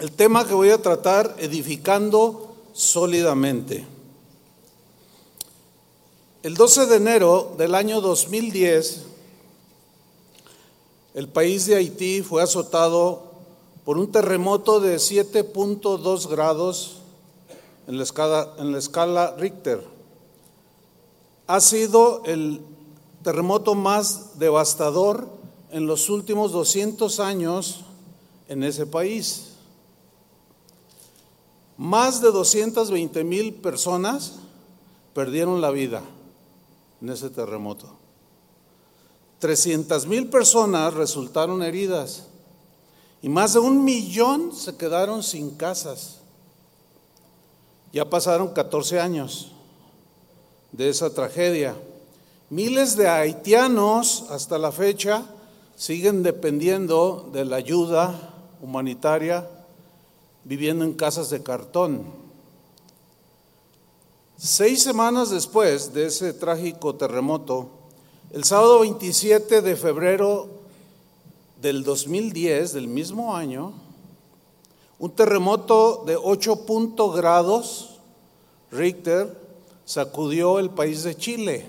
el tema que voy a tratar, edificando sólidamente. El 12 de enero del año 2010, el país de Haití fue azotado por un terremoto de 7.2 grados en la, escala, en la escala Richter. Ha sido el terremoto más devastador en los últimos 200 años en ese país. Más de 220 mil personas perdieron la vida en ese terremoto. 300 mil personas resultaron heridas y más de un millón se quedaron sin casas. Ya pasaron 14 años de esa tragedia. Miles de haitianos hasta la fecha siguen dependiendo de la ayuda humanitaria, viviendo en casas de cartón. Seis semanas después de ese trágico terremoto, el sábado 27 de febrero del 2010, del mismo año, un terremoto de 8 grados Richter sacudió el país de Chile.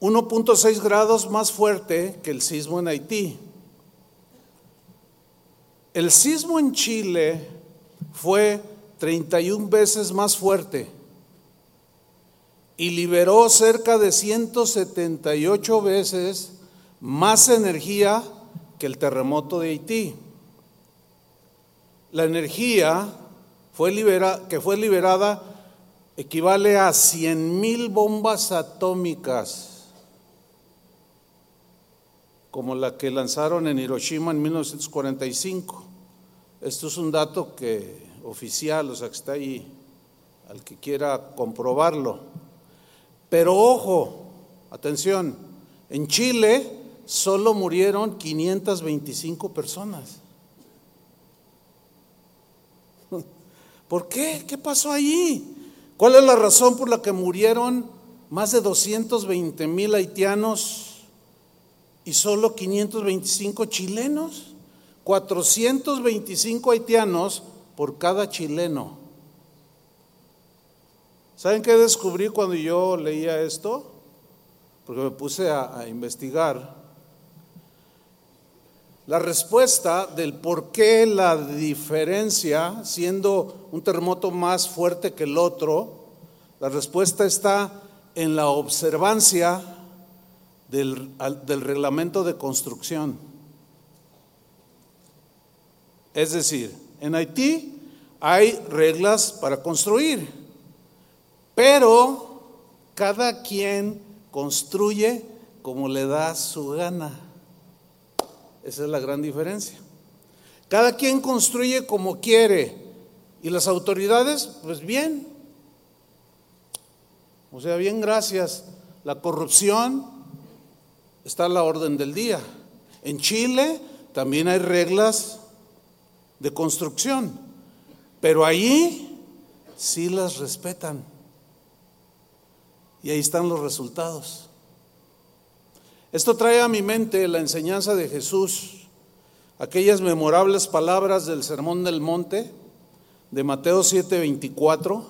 1.6 grados más fuerte que el sismo en Haití. El sismo en Chile fue 31 veces más fuerte y liberó cerca de 178 veces más energía que el terremoto de Haití. La energía que fue liberada equivale a 100 mil bombas atómicas, como la que lanzaron en Hiroshima en 1945. Esto es un dato que oficial, o sea, que está ahí, al que quiera comprobarlo. Pero ojo, atención, en Chile solo murieron 525 personas. ¿Por qué? ¿Qué pasó allí? ¿Cuál es la razón por la que murieron más de 220 mil haitianos y solo 525 chilenos? 425 haitianos por cada chileno. ¿Saben qué descubrí cuando yo leía esto? Porque me puse a, investigar. La respuesta del por qué la diferencia, siendo un terremoto más fuerte que el otro, la respuesta está en la observancia del reglamento de construcción. Es decir, en Haití hay reglas para construir, pero cada quien construye como le da su gana. Esa es la gran diferencia. Cada quien construye como quiere y las autoridades, pues bien. O sea, bien, gracias. La corrupción está a la orden del día. En Chile también hay reglas de construcción, pero allí sí las respetan. Y ahí están los resultados. Esto trae a mi mente la enseñanza de Jesús, aquellas memorables palabras del Sermón del Monte de Mateo 7:24,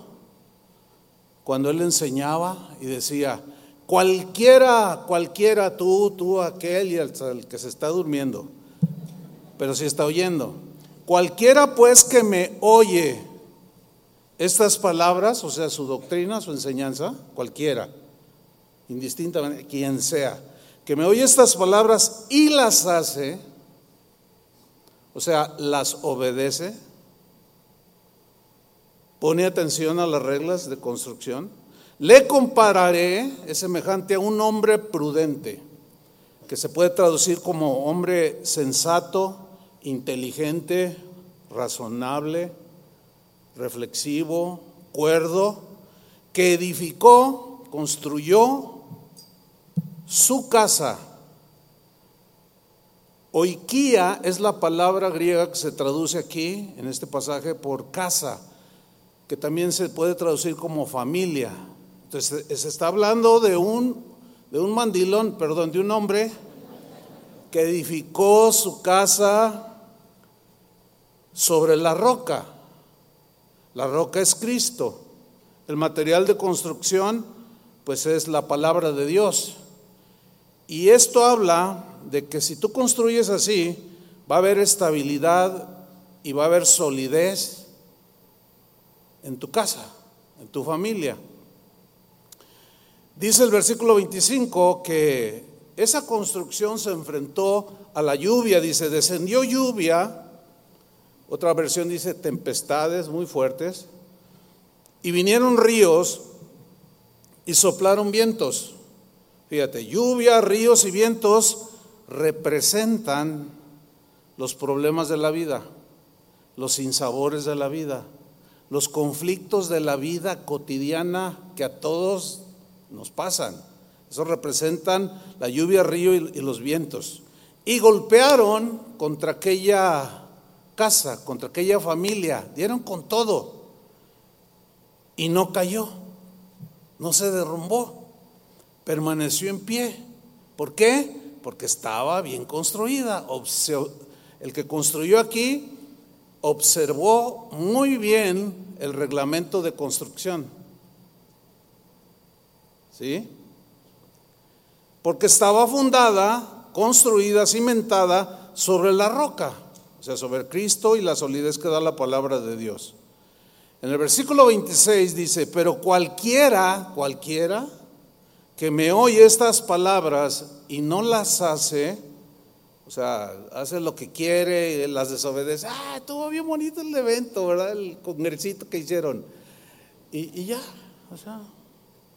cuando él enseñaba y decía, cualquiera, cualquiera, tú, tú, aquel y el que se está durmiendo, pero si está oyendo, Cualquiera pues que me oye estas palabras, o sea, su doctrina, su enseñanza, cualquiera, indistintamente, quien sea, que me oye estas palabras y las hace, o sea, las obedece, pone atención a las reglas de construcción, le compararé, es semejante a un hombre prudente, que se puede traducir como hombre sensato, inteligente, razonable, reflexivo, cuerdo, que edificó, construyó su casa. Oikia es la palabra griega que se traduce aquí en este pasaje por casa, que también se puede traducir como familia. Entonces se está hablando de un, de un mandilón, perdón, de un hombre que edificó su casa sobre la roca. La roca es Cristo. El material de construcción, pues es la palabra de Dios. Y esto habla de que si tú construyes así, va a haber estabilidad y va a haber solidez en tu casa, en tu familia. Dice el versículo 25 que esa construcción se enfrentó a la lluvia, dice, descendió lluvia, otra versión dice tempestades muy fuertes, y vinieron ríos y soplaron vientos. Fíjate, lluvia, ríos y vientos representan los problemas de la vida, los sinsabores de la vida, los conflictos de la vida cotidiana que a todos nos pasan. Eso representan la lluvia, río y, los vientos. Y golpearon contra aquella casa, contra aquella familia, dieron con todo. Y no cayó, no se derrumbó, permaneció en pie. ¿Por qué? Porque estaba bien construida. El que construyó aquí observó muy bien el reglamento de construcción. ¿Sí? Porque estaba fundada, construida, cimentada sobre la roca, sea, sobre Cristo y la solidez que da la palabra de Dios. En el versículo 26 dice, pero cualquiera, cualquiera que me oye estas palabras y no las hace, o sea, hace lo que quiere, las desobedece. Ah, estuvo bien bonito el evento, ¿verdad? El congresito que hicieron. Y, y ya, o sea,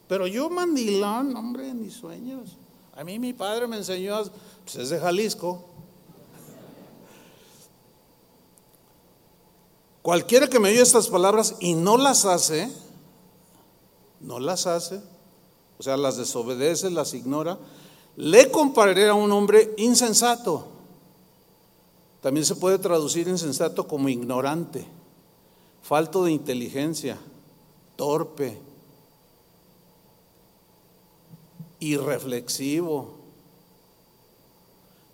pero yo mandilón, hombre, mis sueños. A mí mi padre me enseñó, pues es de Jalisco. Cualquiera que me oye estas palabras y no las hace, no las hace, o sea, las desobedece, las ignora, le compararé a un hombre insensato. También se puede traducir insensato como ignorante, falto de inteligencia, torpe, irreflexivo,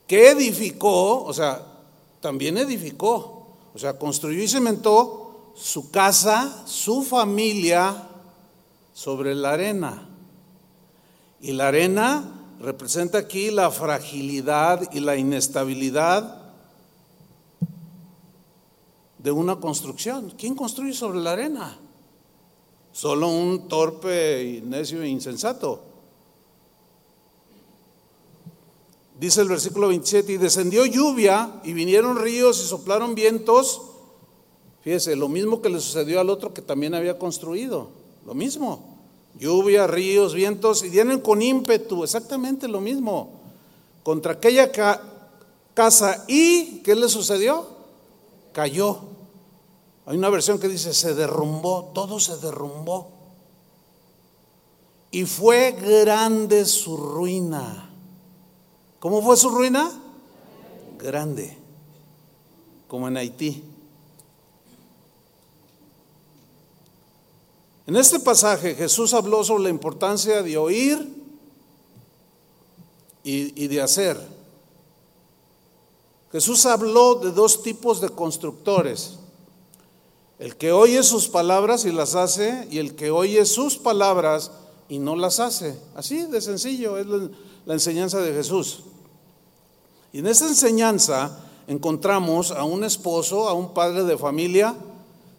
que edificó, o sea, también edificó, o sea, construyó y cementó su casa, su familia sobre la arena. Y la arena representa aquí la fragilidad y la inestabilidad de una construcción. ¿Quién construye sobre la arena? Solo un torpe necio e insensato. Dice el versículo 27, y descendió lluvia y vinieron ríos y soplaron vientos. Fíjese, lo mismo que le sucedió al otro que también había construido, lo mismo. Lluvia, ríos, vientos, y vienen con ímpetu, exactamente lo mismo, contra aquella casa. ¿Y qué le sucedió? Cayó. Hay una versión que dice, se derrumbó, todo se derrumbó. Y fue grande su ruina. ¿Cómo fue su ruina? Grande, como en Haití. En este pasaje Jesús habló sobre la importancia de oír y, de hacer. Jesús habló de dos tipos de constructores. El que oye sus palabras y las hace y el que oye sus palabras y no las hace. Así de sencillo es la enseñanza de Jesús. Y en esa enseñanza encontramos a un esposo, a un padre de familia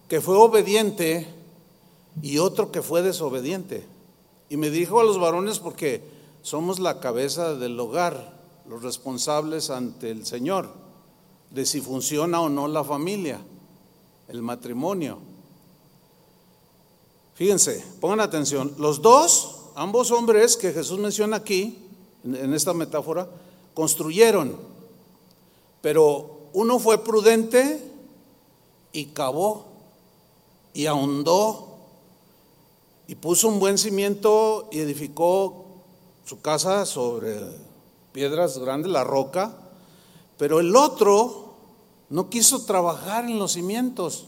que fue obediente y otro que fue desobediente. Y me dijo a los varones porque somos la cabeza del hogar, los responsables ante el Señor de si funciona o no la familia, el matrimonio. Fíjense, pongan atención, los dos, ambos hombres que Jesús menciona aquí, en esta metáfora, construyeron, pero uno fue prudente y cavó y ahondó y puso un buen cimiento y edificó su casa sobre piedras grandes, la roca, pero el otro no quiso trabajar en los cimientos,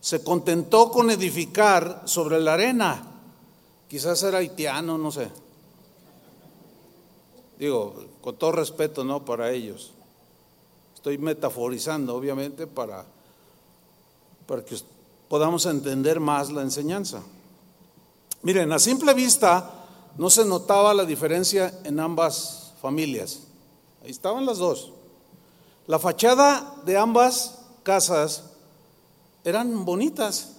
se contentó con edificar sobre la arena, quizás era haitiano, no sé. Digo, con todo respeto, ¿no? Para ellos. Estoy metaforizando, obviamente, para, para que podamos entender más la enseñanza. Miren, a simple vista no se notaba la diferencia en ambas familias. Ahí estaban las dos. La fachada de ambas casas eran bonitas,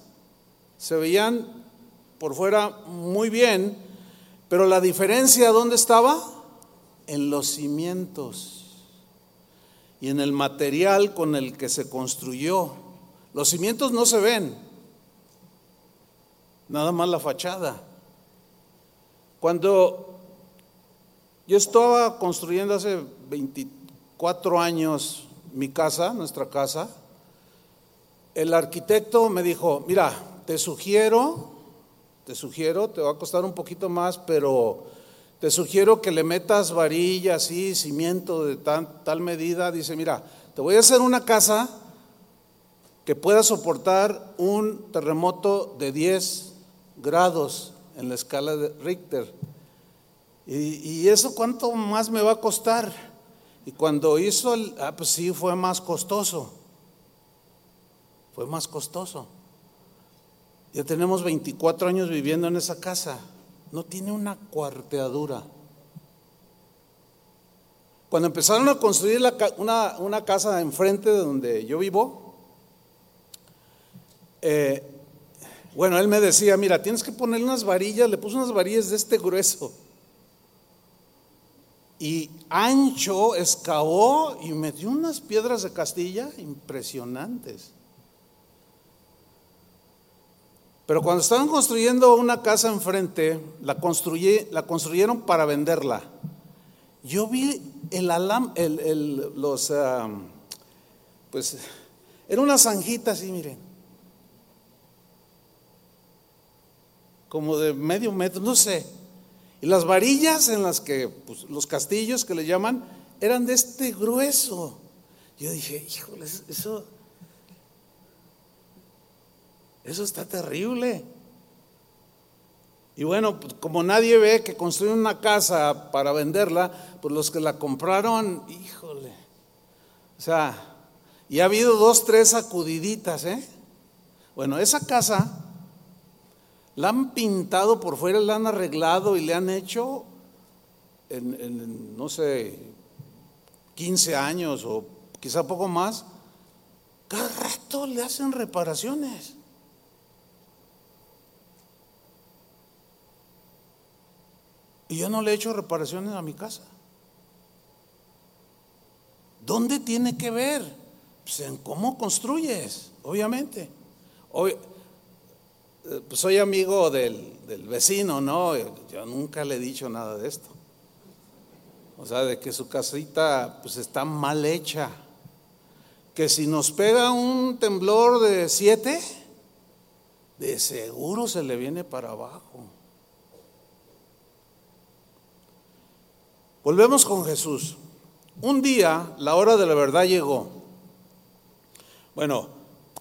se veían por fuera muy bien, pero la diferencia ¿dónde estaba? En los cimientos y en el material con el que se construyó. Los cimientos no se ven, nada más la fachada. Cuando yo estaba construyendo hace 24 años mi casa, nuestra casa, el arquitecto me dijo, mira, te sugiero, te sugiero, te va a costar un poquito más, pero te sugiero que le metas varillas y cimiento de tal medida. Dice, mira, te voy a hacer una casa que pueda soportar un terremoto de 10 grados en la escala de Richter. ¿Y, eso cuánto más me va a costar? Y cuando hizo el, ah, pues sí, fue más costoso. Fue más costoso. Ya tenemos 24 años viviendo en esa casa. No tiene una cuarteadura. Cuando empezaron a construir una, una, casa enfrente de donde yo vivo, eh, bueno, él me decía, mira, tienes que poner unas varillas, le puso unas varillas de este grueso. Y ancho excavó y metió unas piedras de Castilla impresionantes. Pero cuando estaban construyendo una casa enfrente, la, la construyeron para venderla. Yo vi el alam, el, los, ah, pues, era una zanjita así, miren. Como de medio metro, no sé. Y las varillas en las que, pues, los castillos que le llaman, eran de este grueso. Yo dije, híjole, eso eso está terrible. Y bueno, pues, como nadie ve que construyen una casa para venderla, pues los que la compraron, híjole. O sea, y ha habido dos, tres sacudiditas, ¿eh? Bueno, esa casa la han pintado por fuera, la han arreglado y le han hecho en, no sé, 15 años o quizá poco más. Cada rato le hacen reparaciones. Yo no le he hecho reparaciones a mi casa. ¿Dónde tiene que ver? Pues en cómo construyes, obviamente. Eh, pues soy amigo del, del, vecino, ¿no? Yo nunca le he dicho nada de esto. O sea, de que su casita pues está mal hecha. Que si nos pega un temblor de siete, de seguro se le viene para abajo. Volvemos con Jesús. Un día la hora de la verdad llegó. Bueno,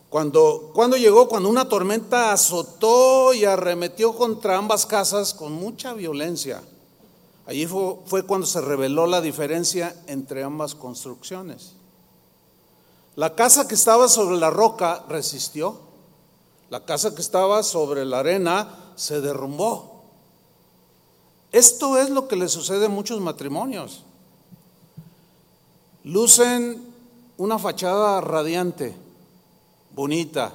cuando, cuando llegó, cuando una tormenta azotó y arremetió contra ambas casas con mucha violencia. Allí fue, fue cuando se reveló la diferencia entre ambas construcciones. La casa que estaba sobre la roca resistió. La casa que estaba sobre la arena se derrumbó. Esto es lo que le sucede a muchos matrimonios. Lucen una fachada radiante, bonita,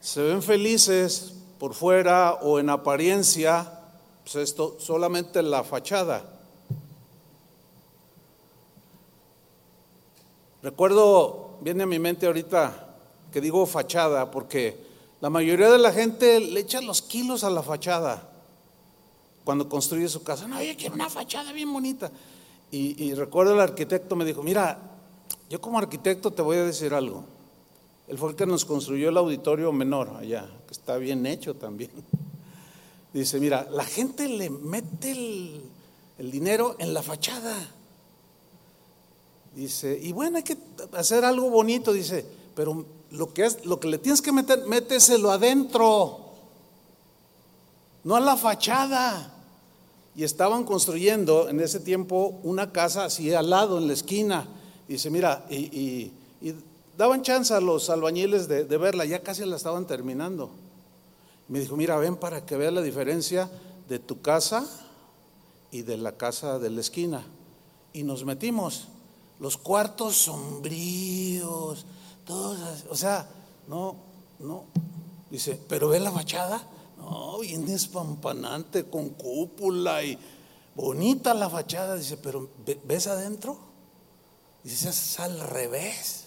se ven felices por fuera o en apariencia, pues esto solamente la fachada. Recuerdo, viene a mi mente ahorita que digo fachada porque la mayoría de la gente le echa los kilos a la fachada cuando construye su casa. No, yo quiero una fachada bien bonita. Y, recuerdo el arquitecto me dijo, mira, yo como arquitecto te voy a decir algo. Él fue el que nos construyó el auditorio menor allá, que está bien hecho también. Dice, mira, la gente le mete el, el dinero en la fachada. Dice, y bueno, hay que hacer algo bonito, dice, pero lo que, es, lo que le tienes que meter, méteselo adentro no a la fachada. Y estaban construyendo en ese tiempo una casa así al lado, en la esquina. dice, mira, y, daban chance a los albañiles de, verla, ya casi la estaban terminando. Me dijo, mira, ven para que veas la diferencia de tu casa y de la casa de la esquina. Y nos metimos, los cuartos sombríos, todos, o sea, no, no. Dice, pero ve la fachada. No, bien despampanante, con cúpula y bonita la fachada. Dice, pero ¿ves adentro? Dice, es al revés.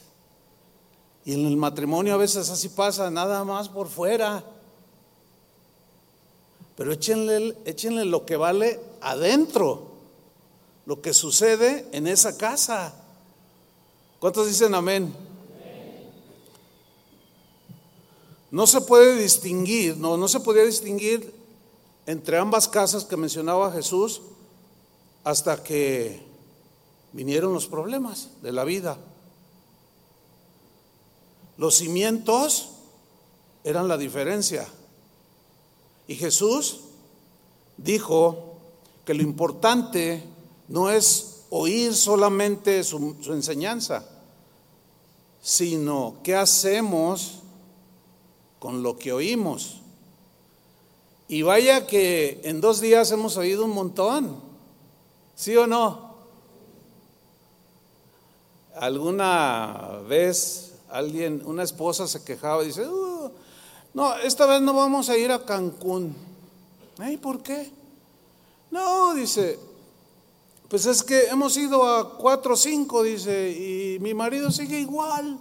Y en el matrimonio a veces así pasa, nada más por fuera. Pero échenle, échenle lo que vale adentro, lo que sucede en esa casa. ¿Cuántos dicen amén? No se puede distinguir, no, no se podía distinguir entre ambas casas que mencionaba Jesús hasta que vinieron los problemas de la vida. Los cimientos eran la diferencia. Y Jesús dijo que lo importante no es oír solamente su, enseñanza, sino qué hacemos con lo que oímos. Y vaya que en dos días hemos oído un montón, ¿sí o no? Alguna vez alguien, una esposa se quejaba y dice, uh, no, esta vez no vamos a ir a Cancún. ¿Y por qué? No, dice, pues es que hemos ido a cuatro o cinco, dice, y mi marido sigue igual.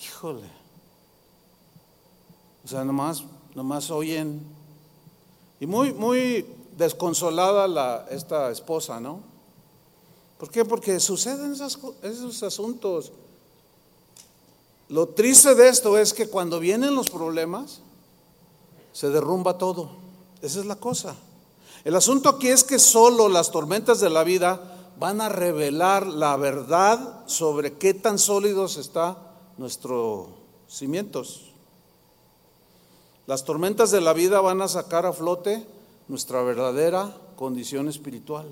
Híjole. O sea, nomás, nomás oyen. Y muy, muy desconsolada la, esta esposa, ¿no? ¿Por qué? Porque suceden esos asuntos. Lo triste de esto es que cuando vienen los problemas, se derrumba todo. Esa es la cosa. El asunto aquí es que solo las tormentas de la vida van a revelar la verdad sobre qué tan sólidos están nuestros cimientos. Las tormentas de la vida van a sacar a flote nuestra verdadera condición espiritual.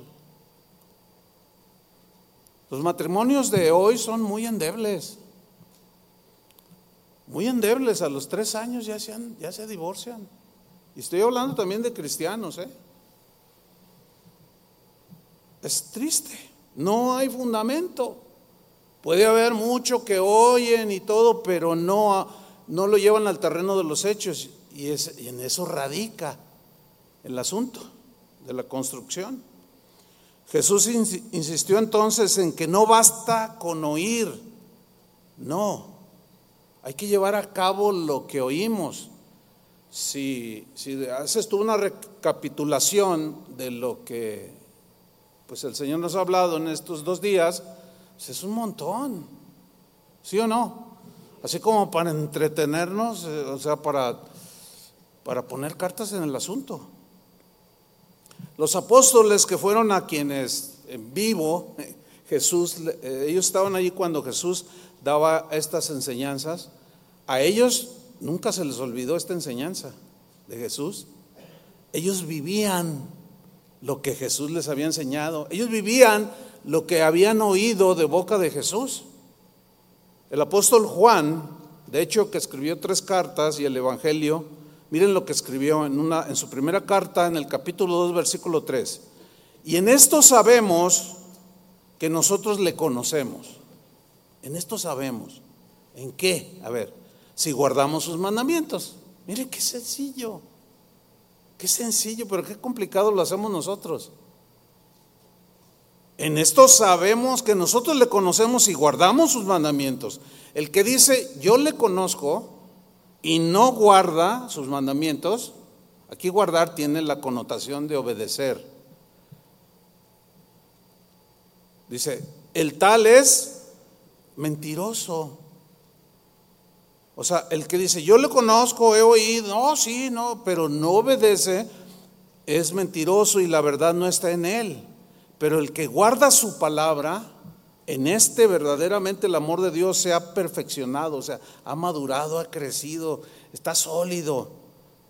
Los matrimonios de hoy son muy endebles muy endebles, a los tres años ya se, ya se divorcian. Y estoy hablando también de cristianos, ¿eh? Es triste, no hay fundamento. Puede haber mucho que oyen y todo, pero no, no lo llevan al terreno de los hechos. Y, es, y en eso radica el asunto de la construcción. Jesús insistió entonces en que no basta con oír, no, hay que llevar a cabo lo que oímos. Si, si haces tú una recapitulación de lo que pues el Señor nos ha hablado en estos dos días, pues es un montón. ¿Sí o no? Así como para entretenernos, eh, o sea, para, para poner cartas en el asunto. Los apóstoles que fueron a quienes en vivo, Jesús, eh, ellos estaban allí cuando Jesús daba estas enseñanzas, a ellos nunca se les olvidó esta enseñanza de Jesús. Ellos vivían lo que Jesús les había enseñado. Ellos vivían lo que habían oído de boca de Jesús. El apóstol Juan, de hecho, que escribió tres cartas y el Evangelio, miren lo que escribió en, una, en su primera carta, en el capítulo 2, versículo 3. Y en esto sabemos que nosotros le conocemos. En esto sabemos. ¿En qué? A ver, si guardamos sus mandamientos. Mire qué sencillo. Qué sencillo, pero qué complicado lo hacemos nosotros. En esto sabemos que nosotros le conocemos y guardamos sus mandamientos. El que dice, yo le conozco y no guarda sus mandamientos, aquí guardar tiene la connotación de obedecer. Dice, el tal es mentiroso. O sea, el que dice, yo le conozco, he oído, no, sí, no, pero no obedece, es mentiroso y la verdad no está en él. Pero el que guarda su palabra, en este verdaderamente el amor de Dios se ha perfeccionado, o sea, ha madurado, ha crecido, está sólido.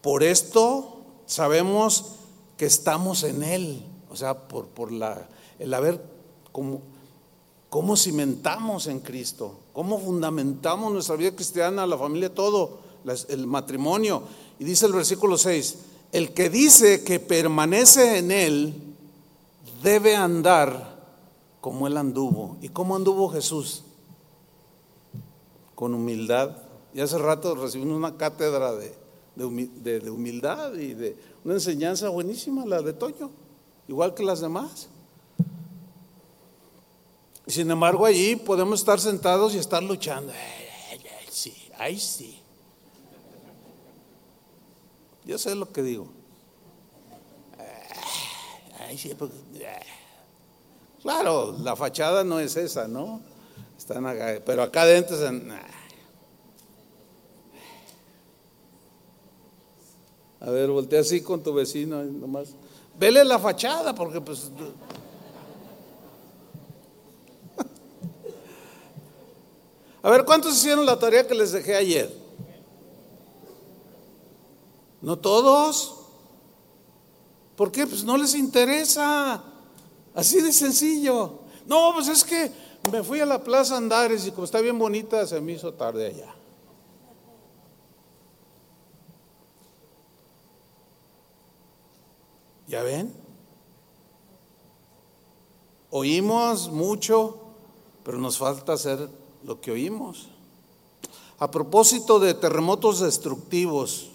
Por esto sabemos que estamos en Él, o sea, por, por la, el haber como cómo cimentamos en Cristo, cómo fundamentamos nuestra vida cristiana, la familia, todo, el matrimonio. Y dice el versículo 6, el que dice que permanece en Él debe andar como Él anduvo. ¿Y cómo anduvo Jesús? Con humildad. Y hace rato recibimos una cátedra de, de humildad y de una enseñanza buenísima, la de Toño, igual que las demás. Sin embargo, allí podemos estar sentados y estar luchando. Sí, ay, sí. Yo sé lo que digo. Ay, sí, claro, la fachada no es esa, ¿no? Están pero acá adentro A ver, voltea así con tu vecino nomás. Vele la fachada, porque pues A ver, ¿cuántos hicieron la tarea que les dejé ayer? ¿No todos? ¿Por qué? Pues no les interesa. Así de sencillo. No, pues es que me fui a la plaza Andares y como está bien bonita, se me hizo tarde allá. ¿Ya ven? Oímos mucho, pero nos falta hacer lo que oímos. A propósito de terremotos destructivos,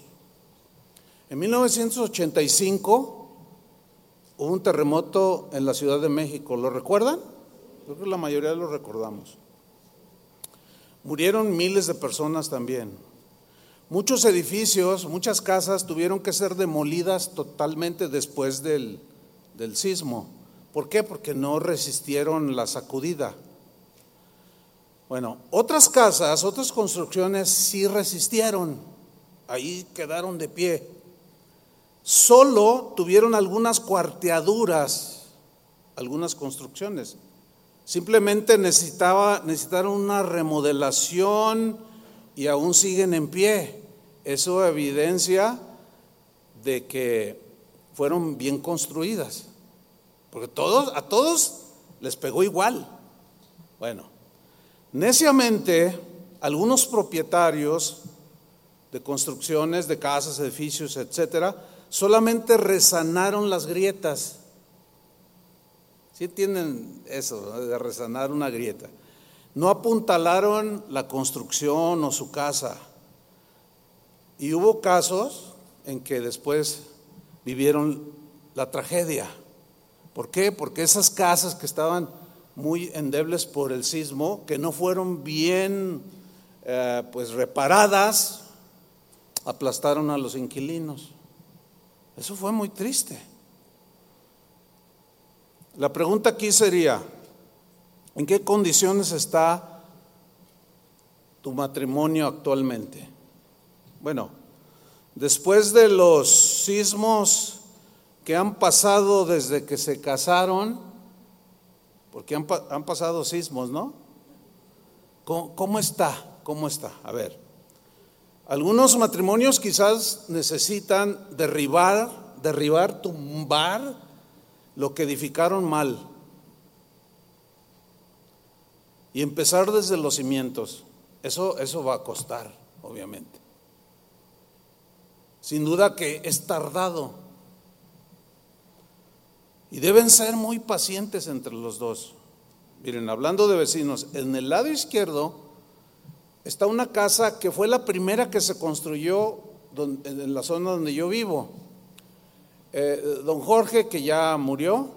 en 1985 hubo un terremoto en la Ciudad de México, ¿lo recuerdan? Creo que la mayoría lo recordamos. Murieron miles de personas también. Muchos edificios, muchas casas tuvieron que ser demolidas totalmente después del, del sismo. ¿Por qué? Porque no resistieron la sacudida. Bueno, otras casas, otras construcciones sí resistieron, ahí quedaron de pie. Solo tuvieron algunas cuarteaduras, algunas construcciones. Simplemente necesitaron una remodelación y aún siguen en pie. Eso evidencia de que fueron bien construidas. Porque todos, a todos les pegó igual. Bueno, Neciamente, algunos propietarios de construcciones, de casas, edificios, etcétera, solamente resanaron las grietas. ¿Sí tienen eso, de resanar una grieta? No apuntalaron la construcción o su casa. Y hubo casos en que después vivieron la tragedia. ¿Por qué? Porque esas casas que estaban muy endebles por el sismo, que no fueron bien eh, pues reparadas, aplastaron a los inquilinos. Eso fue muy triste. La pregunta aquí sería, ¿en qué condiciones está tu matrimonio actualmente? Bueno, después de los sismos que han pasado desde que se casaron, porque han, pasado sismos, ¿no? ¿Cómo, está? ¿Cómo está? A ver. Algunos matrimonios quizás necesitan derribar, derribar, tumbar lo que edificaron mal y empezar desde los cimientos. Eso, eso va a costar, obviamente. Sin duda que es tardado. Y deben ser muy pacientes entre los dos. Miren, hablando de vecinos, en el lado izquierdo está una casa que fue la primera que se construyó en la zona donde yo vivo. Eh, don Jorge, que ya murió,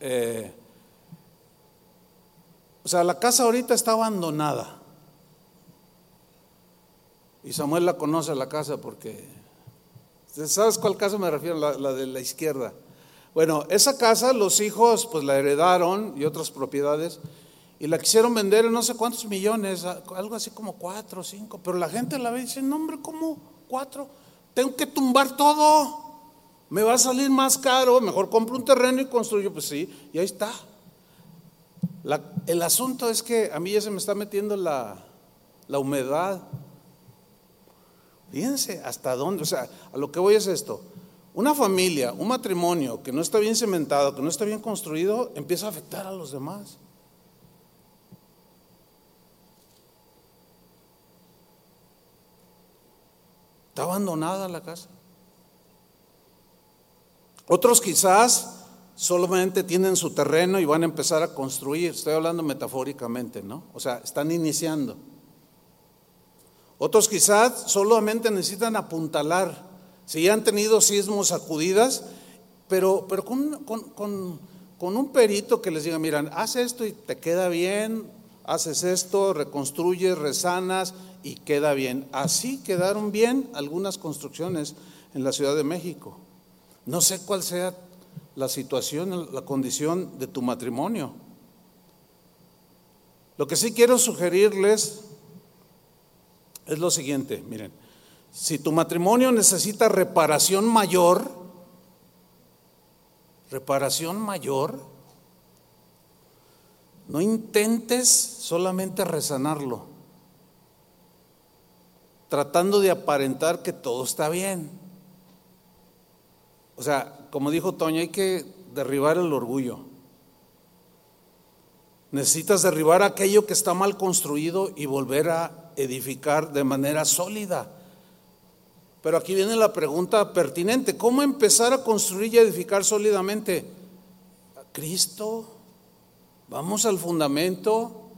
eh, o sea, la casa ahorita está abandonada. Y Samuel la conoce la casa porque, ¿sabes cuál casa me refiero? la de la izquierda. Bueno, esa casa los hijos pues la heredaron y otras propiedades y la quisieron vender en no sé cuántos millones, algo así como cuatro o cinco, pero la gente la ve y dice, no hombre, ¿cómo cuatro? Tengo que tumbar todo, me va a salir más caro, mejor compro un terreno y construyo, pues sí, y ahí está. el asunto es que a mí ya se me está metiendo la, la humedad. Fíjense hasta dónde, o sea, a lo que voy es esto. Una familia, un matrimonio que no está bien cementado, que no está bien construido, empieza a afectar a los demás. Está abandonada la casa. Otros quizás solamente tienen su terreno y van a empezar a construir. Estoy hablando metafóricamente, ¿no? O sea, están iniciando. Otros quizás solamente necesitan apuntalar. Si ya han tenido sismos, sacudidas, pero, pero con, con un perito que les diga, miran, haz esto y te queda bien, haces esto, reconstruyes, resanas y queda bien. Así quedaron bien algunas construcciones en la Ciudad de México. No sé cuál sea la situación, la condición de tu matrimonio. Lo que sí quiero sugerirles es lo siguiente, miren, si tu matrimonio necesita reparación mayor, reparación mayor, no intentes solamente resanarlo, tratando de aparentar que todo está bien. O sea, como dijo Toño, hay que derribar el orgullo. Necesitas derribar aquello que está mal construido y volver a edificar de manera sólida. Pero aquí viene la pregunta pertinente, ¿cómo empezar a construir y edificar sólidamente? Cristo, vamos al fundamento.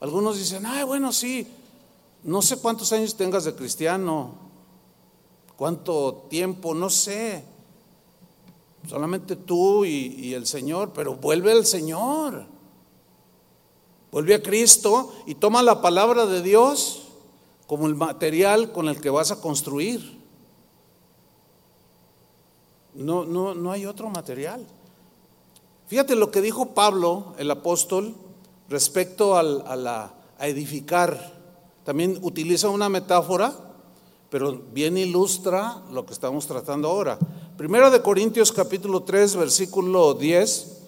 Algunos dicen, ay, bueno, sí, no sé cuántos años tengas de cristiano, cuánto tiempo, no sé. Solamente tú y, el Señor, pero vuelve al Señor. Vuelve a Cristo y toma la palabra de Dios como el material con el que vas a construir. No, no, no hay otro material. Fíjate lo que dijo Pablo, el apóstol, respecto a, la, a edificar. También utiliza una metáfora, pero bien ilustra lo que estamos tratando ahora. Primera de Corintios capítulo 3, versículo 10.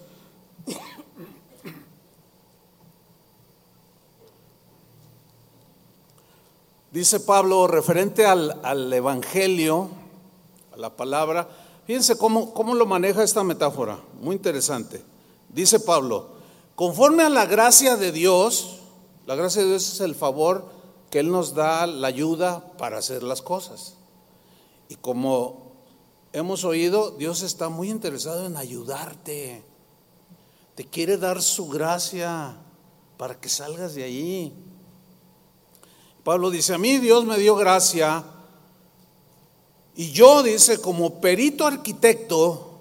Dice Pablo, referente al, al Evangelio, a la palabra, Fíjense cómo, cómo lo maneja esta metáfora, muy interesante. Dice Pablo, conforme a la gracia de Dios, la gracia de Dios es el favor que Él nos da, la ayuda para hacer las cosas. Y como hemos oído, Dios está muy interesado en ayudarte. Te quiere dar su gracia para que salgas de allí. Pablo dice, a mí Dios me dio gracia y yo, dice, como perito arquitecto,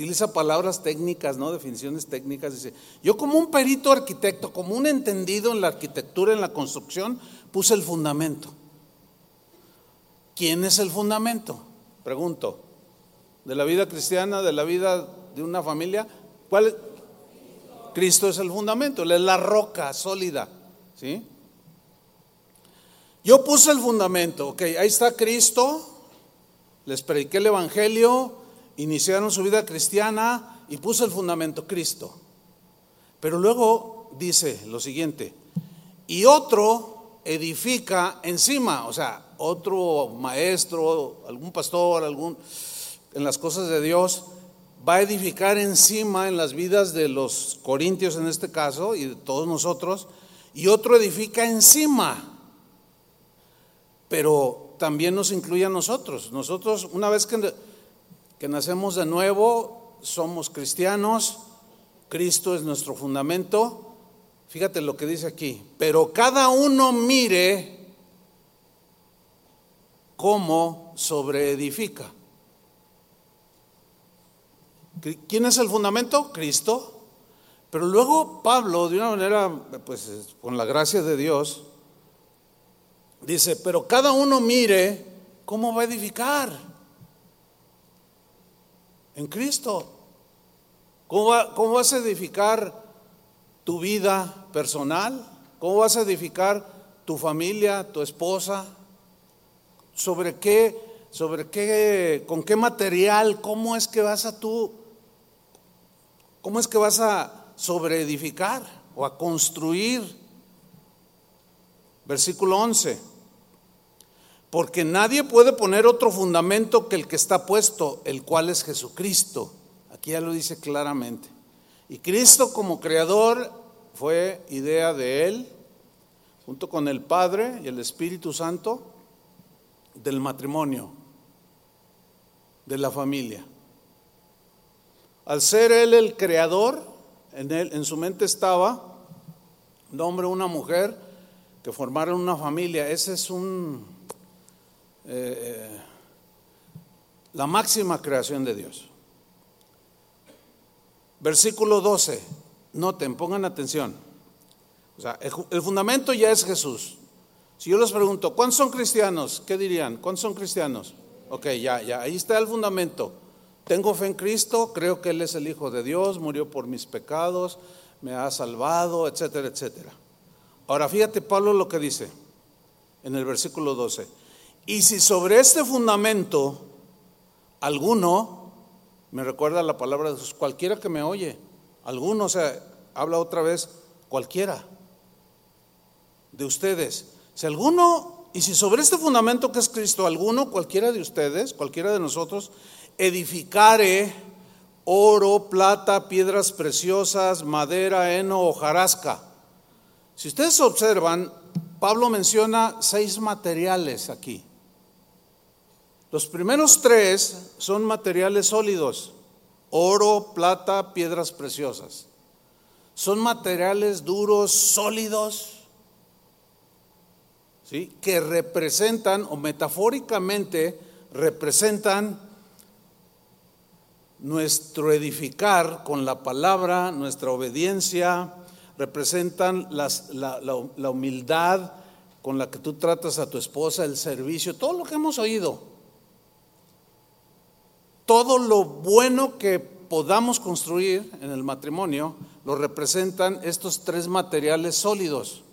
utiliza palabras técnicas, ¿no? Definiciones técnicas, dice, yo como un perito arquitecto, como un entendido en la arquitectura, en la construcción, puse el fundamento. ¿Quién es el fundamento? Pregunto. ¿De la vida cristiana, de la vida de una familia? ¿Cuál es? Cristo es el fundamento, Él es la roca sólida, ¿sí? Yo puse el fundamento, ok, ahí está Cristo, les prediqué el Evangelio, iniciaron su vida cristiana y puse el fundamento Cristo. Pero luego dice lo siguiente, y otro edifica encima, o sea, otro maestro, algún pastor, algún en las cosas de Dios, va a edificar encima en las vidas de los corintios en este caso y de todos nosotros, y otro edifica encima. Pero también nos incluye a nosotros. Nosotros, una vez que, que nacemos de nuevo, somos cristianos, Cristo es nuestro fundamento. Fíjate lo que dice aquí, pero cada uno mire cómo sobreedifica. ¿Quién es el fundamento? Cristo. Pero luego Pablo, de una manera, pues con la gracia de Dios, Dice, pero cada uno mire cómo va a edificar en Cristo. ¿Cómo, ¿Cómo, vas a edificar tu vida personal? ¿Cómo vas a edificar tu familia, tu esposa? ¿Sobre qué? ¿Sobre qué? ¿Con qué material? ¿Cómo es que vas a tú? ¿Cómo es que vas a sobreedificar o a construir? Versículo 11 porque nadie puede poner otro fundamento que el que está puesto, el cual es Jesucristo. Aquí ya lo dice claramente. Y Cristo como creador fue idea de Él, junto con el Padre y el Espíritu Santo. del matrimonio, de la familia. Al ser él el creador, en, él, en su mente estaba un hombre una mujer que formaron una familia. Ese es un eh, la máxima creación de Dios. Versículo 12. Noten, pongan atención. O sea, el, fundamento ya es Jesús. Si yo les pregunto, ¿cuántos son cristianos? ¿Qué dirían? ¿Cuántos son cristianos? Ok, ya, ya, ahí está el fundamento. Tengo fe en Cristo, creo que Él es el Hijo de Dios, murió por mis pecados, me ha salvado, etcétera, etcétera. Ahora fíjate Pablo lo que dice en el versículo 12. Y si sobre este fundamento alguno, me recuerda la palabra de Jesús, cualquiera que me oye, alguno, o sea, habla otra vez, cualquiera de ustedes. Si alguno, y si sobre este fundamento que es Cristo, alguno, cualquiera de ustedes, cualquiera de nosotros, edificare oro, plata, piedras preciosas, madera, heno, hojarasca. Si ustedes observan, Pablo menciona seis materiales aquí. Los primeros tres son materiales sólidos, oro, plata, piedras preciosas. Son materiales duros, sólidos, ¿sí? que representan o metafóricamente representan nuestro edificar con la palabra, nuestra obediencia, representan la, la humildad con la que tú tratas a tu esposa, el servicio, todo lo que hemos oído todo lo bueno que podamos construir en el matrimonio lo representan estos tres materiales sólidos.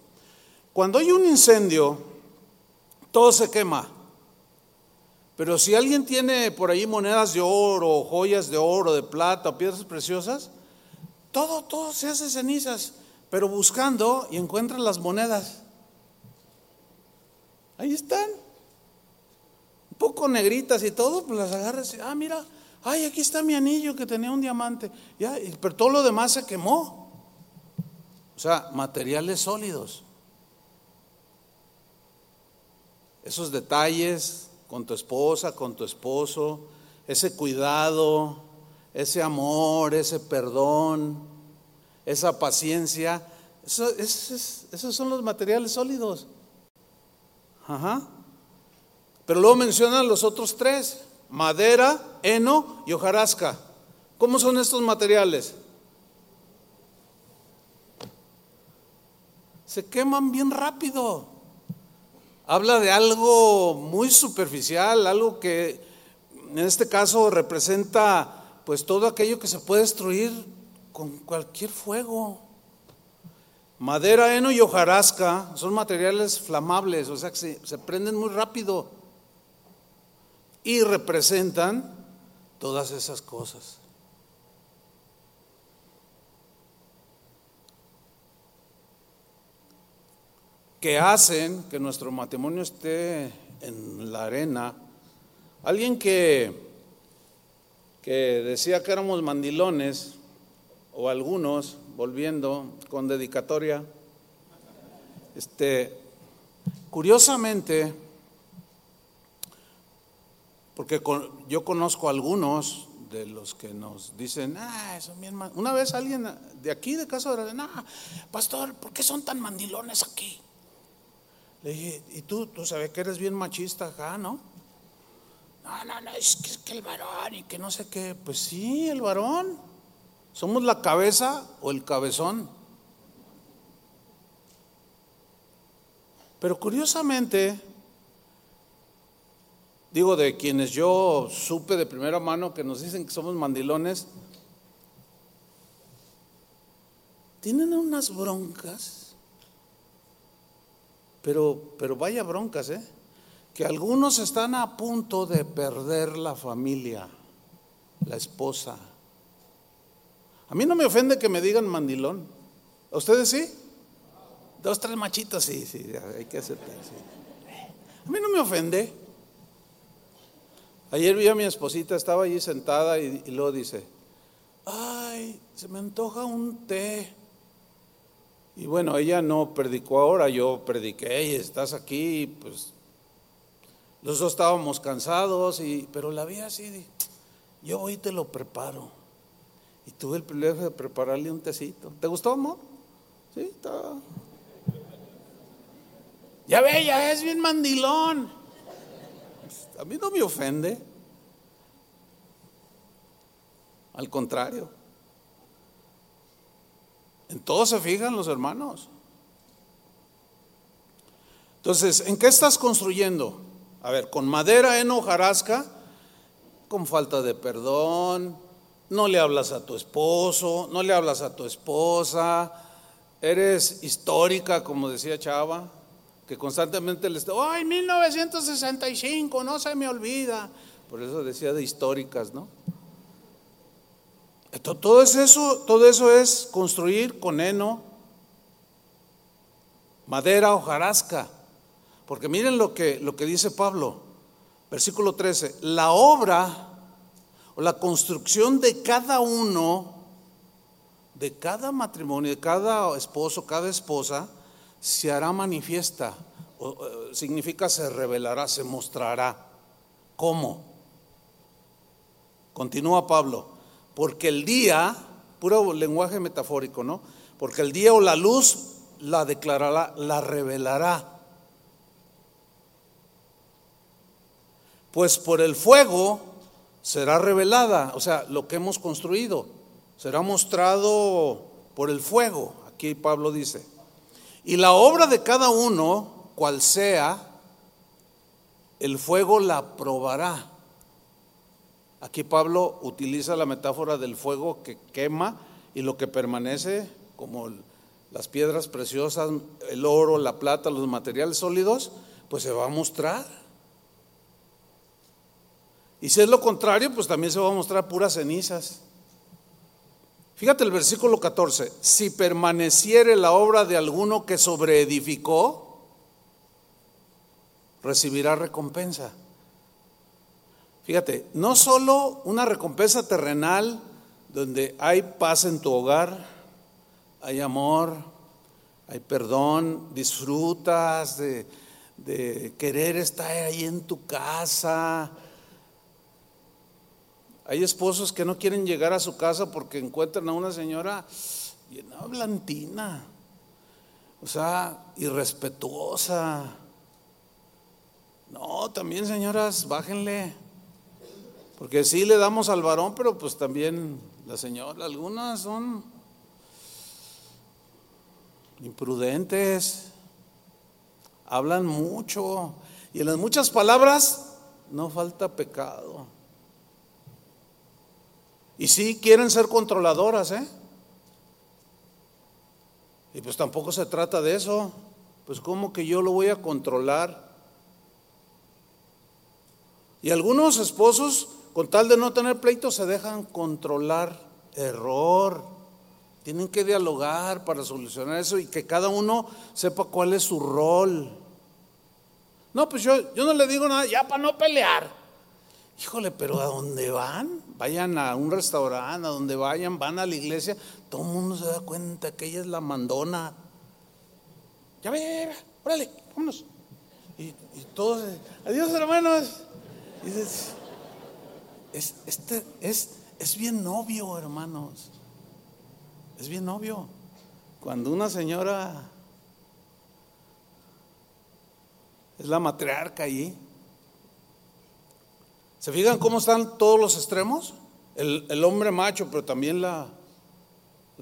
Cuando hay un incendio, todo se quema. Pero si alguien tiene por ahí monedas de oro, joyas de oro, de plata, piedras preciosas, todo, todo se hace cenizas, pero buscando y encuentran las monedas. Ahí están poco negritas y todo, pues las agarras y, ah, mira, ay, aquí está mi anillo que tenía un diamante. Ya, pero todo lo demás se quemó. O sea, materiales sólidos. Esos detalles con tu esposa, con tu esposo, ese cuidado, ese amor, ese perdón, esa paciencia, esos son los materiales sólidos. Ajá. Pero luego mencionan los otros tres, madera, heno y hojarasca. ¿Cómo son estos materiales? Se queman bien rápido. Habla de algo muy superficial, algo que en este caso representa pues todo aquello que se puede destruir con cualquier fuego. Madera, heno y hojarasca son materiales flamables, o sea que se, se prenden muy rápido y representan todas esas cosas. que hacen que nuestro matrimonio esté en la arena. Alguien que, que decía que éramos mandilones, o algunos, volviendo con dedicatoria, este, curiosamente, porque yo conozco algunos de los que nos dicen, ah, son bien Una vez alguien de aquí, de casa de ah, pastor, ¿por qué son tan mandilones aquí? Le dije, ¿y tú, tú sabes que eres bien machista acá, no? No, no, no, es que, es que el varón y que no sé qué. Pues sí, el varón. Somos la cabeza o el cabezón. Pero curiosamente, digo, de quienes yo supe de primera mano que nos dicen que somos mandilones, tienen unas broncas, pero, pero vaya broncas, ¿eh? Que algunos están a punto de perder la familia, la esposa. A mí no me ofende que me digan mandilón. ¿A ustedes sí? Dos, tres machitos, sí, sí, hay que aceptar. A mí no me ofende. Ayer vi a mi esposita, estaba allí sentada y, luego dice, ay, se me antoja un té. Y bueno, ella no predicó ahora, yo prediqué y estás aquí, pues Los dos estábamos cansados, y, pero la vi así, yo hoy te lo preparo. Y tuve el privilegio de prepararle un tecito. ¿Te gustó, amor? Sí, está. Ya ve, ya es bien mandilón. A mí no me ofende. Al contrario. En todo se fijan los hermanos. Entonces, ¿en qué estás construyendo? A ver, con madera en hojarasca, con falta de perdón, no le hablas a tu esposo, no le hablas a tu esposa, eres histórica, como decía Chava, que constantemente le está, ¡ay, 1965! No se me olvida. Por eso decía de históricas, ¿no? Todo eso, todo eso es construir con heno, madera, hojarasca. Porque miren lo que, lo que dice Pablo, versículo 13, la obra o la construcción de cada uno, de cada matrimonio, de cada esposo, cada esposa, se hará manifiesta. Significa se revelará, se mostrará. ¿Cómo? Continúa Pablo porque el día, puro lenguaje metafórico, ¿no? Porque el día o la luz la declarará, la revelará. Pues por el fuego será revelada, o sea, lo que hemos construido, será mostrado por el fuego, aquí Pablo dice. Y la obra de cada uno, cual sea, el fuego la probará. Aquí Pablo utiliza la metáfora del fuego que quema y lo que permanece, como las piedras preciosas, el oro, la plata, los materiales sólidos, pues se va a mostrar. Y si es lo contrario, pues también se va a mostrar puras cenizas. Fíjate el versículo 14, si permaneciere la obra de alguno que sobreedificó, recibirá recompensa. Fíjate, no solo una recompensa terrenal donde hay paz en tu hogar, hay amor, hay perdón, disfrutas de, querer estar ahí en tu casa. Hay esposos que no quieren llegar a su casa porque encuentran a una señora llena blantina, o sea, irrespetuosa. No, también señoras, bájenle. Porque sí le damos al varón, pero pues también la señora, algunas son imprudentes, hablan mucho y en las muchas palabras no falta pecado. Y sí quieren ser controladoras, ¿eh? Y pues tampoco se trata de eso. Pues ¿cómo que yo lo voy a controlar? Y algunos esposos con tal de no tener pleito, se dejan controlar. Error. Tienen que dialogar para solucionar eso y que cada uno sepa cuál es su rol. No, pues yo, yo no le digo nada, ya para no pelear. Híjole, pero ¿a dónde van? Vayan a un restaurante, a donde vayan, van a la iglesia, todo el mundo se da cuenta que ella es la mandona. Ya ve, órale, vámonos. Y, todos, adiós hermanos. Y dices, es, este, es, es bien obvio, hermanos. Es bien obvio. Cuando una señora es la matriarca allí, ¿se fijan cómo están todos los extremos? El, hombre macho, pero también la,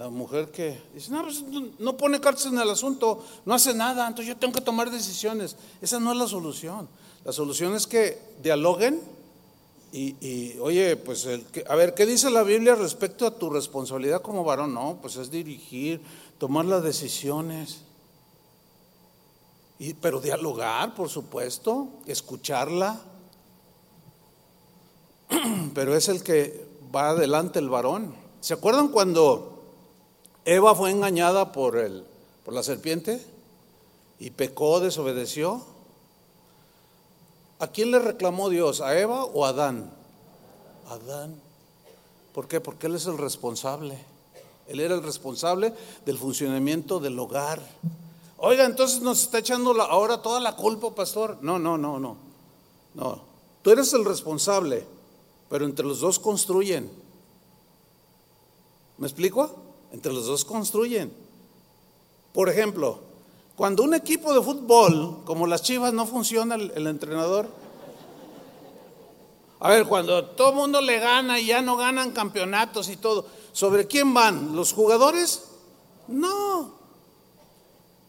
mujer que dice, no, pues, no pone cartas en el asunto, no hace nada, entonces yo tengo que tomar decisiones. Esa no es la solución. La solución es que dialoguen y, oye, pues, a ver, ¿qué dice la Biblia respecto a tu responsabilidad como varón? No, pues es dirigir, tomar las decisiones. Pero dialogar, por supuesto, escucharla. Pero es el que va adelante el varón. ¿Se acuerdan cuando Eva fue engañada por, el, por la serpiente y pecó, desobedeció? ¿A quién le reclamó Dios? ¿A Eva o a Adán? Adán. ¿Por qué? Porque él es el responsable. Él era el responsable del funcionamiento del hogar. Oiga, entonces nos está echando ahora toda la culpa, pastor. No, no, no, no. No, tú eres el responsable, pero entre los dos construyen. ¿Me explico? Entre los dos construyen. Por ejemplo, cuando un equipo de fútbol, como las Chivas, no funciona el, entrenador. A ver, cuando todo el mundo le gana y ya no ganan campeonatos y todo, ¿sobre quién van? ¿Los jugadores? No.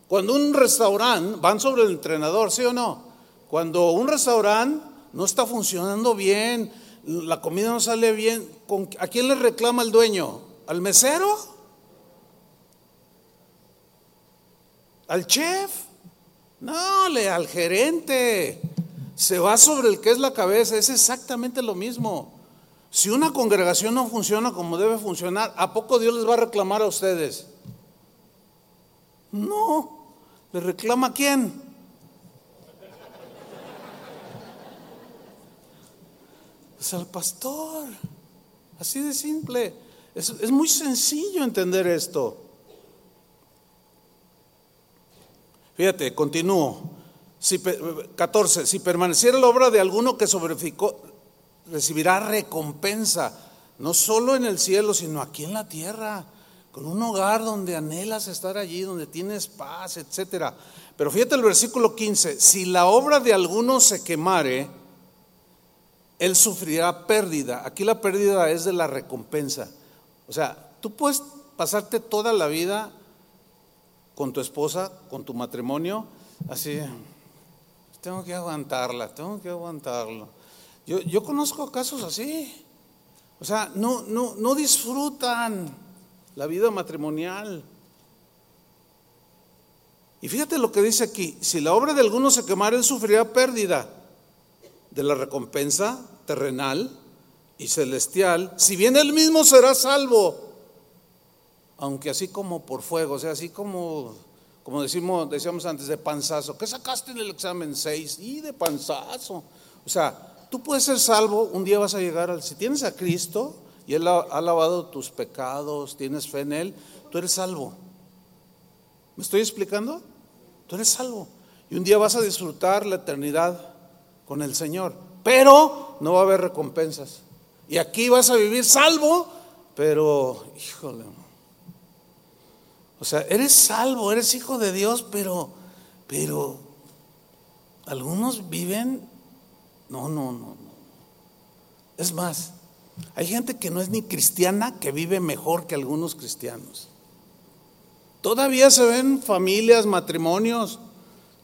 Cuando un restaurante, van sobre el entrenador, ¿sí o no? Cuando un restaurante no está funcionando bien, la comida no sale bien, ¿a quién le reclama el dueño? ¿Al mesero? ¿Al chef? No, le al gerente. Se va sobre el que es la cabeza, es exactamente lo mismo. Si una congregación no funciona como debe funcionar, ¿a poco Dios les va a reclamar a ustedes? No, le reclama a quién? Es al pastor. Así de simple. Es, es muy sencillo entender esto. Fíjate, continúo. Si, 14. Si permaneciera la obra de alguno que sobreficó, recibirá recompensa, no solo en el cielo, sino aquí en la tierra, con un hogar donde anhelas estar allí, donde tienes paz, etcétera. Pero fíjate el versículo 15, si la obra de alguno se quemare, él sufrirá pérdida. Aquí la pérdida es de la recompensa. O sea, tú puedes pasarte toda la vida con tu esposa, con tu matrimonio, así, tengo que aguantarla, tengo que aguantarlo. Yo, yo conozco casos así. O sea, no, no, no disfrutan la vida matrimonial. Y fíjate lo que dice aquí, si la obra de alguno se quemara, él sufrirá pérdida de la recompensa terrenal y celestial, si bien él mismo será salvo, aunque así como por fuego, o sea, así como, como decimos, decíamos antes, de panzazo. ¿Qué sacaste en el examen 6? Y de panzazo. O sea, tú puedes ser salvo, un día vas a llegar al, si tienes a Cristo y Él ha, ha lavado tus pecados, tienes fe en Él, tú eres salvo. ¿Me estoy explicando? Tú eres salvo. Y un día vas a disfrutar la eternidad con el Señor, pero no va a haber recompensas. Y aquí vas a vivir salvo, pero, híjole, o sea, eres salvo, eres hijo de Dios, pero, pero algunos viven, no, no, no. Es más, hay gente que no es ni cristiana que vive mejor que algunos cristianos. Todavía se ven familias, matrimonios.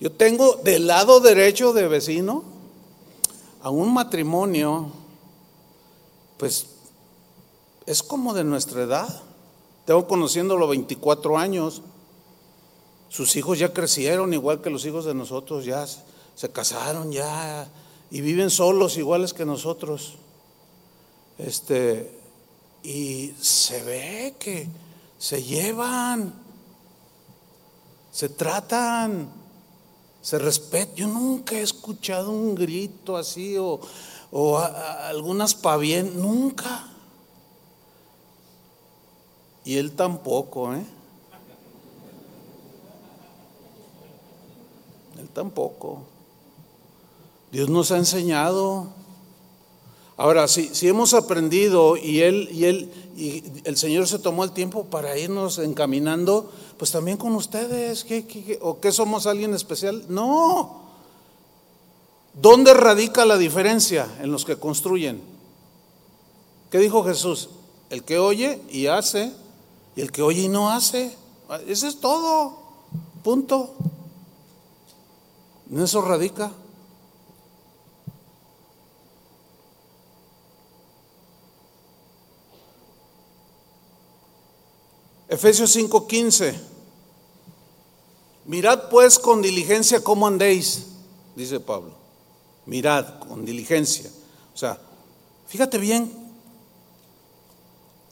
Yo tengo del lado derecho de vecino a un matrimonio, pues es como de nuestra edad. Tengo conociéndolo 24 años. Sus hijos ya crecieron igual que los hijos de nosotros, ya se casaron ya y viven solos iguales que nosotros. Este y se ve que se llevan, se tratan, se respetan. Yo nunca he escuchado un grito así o, o algunas pavien, nunca. Y él tampoco, ¿eh? Él tampoco. Dios nos ha enseñado. Ahora, si, si hemos aprendido y él, y él, y el Señor se tomó el tiempo para irnos encaminando, pues también con ustedes, ¿qué, o qué somos alguien especial? No. ¿Dónde radica la diferencia en los que construyen? ¿Qué dijo Jesús? El que oye y hace y el que oye y no hace, ese es todo. Punto. En eso radica. Efesios 5:15. Mirad pues con diligencia cómo andéis, dice Pablo. Mirad con diligencia. O sea, fíjate bien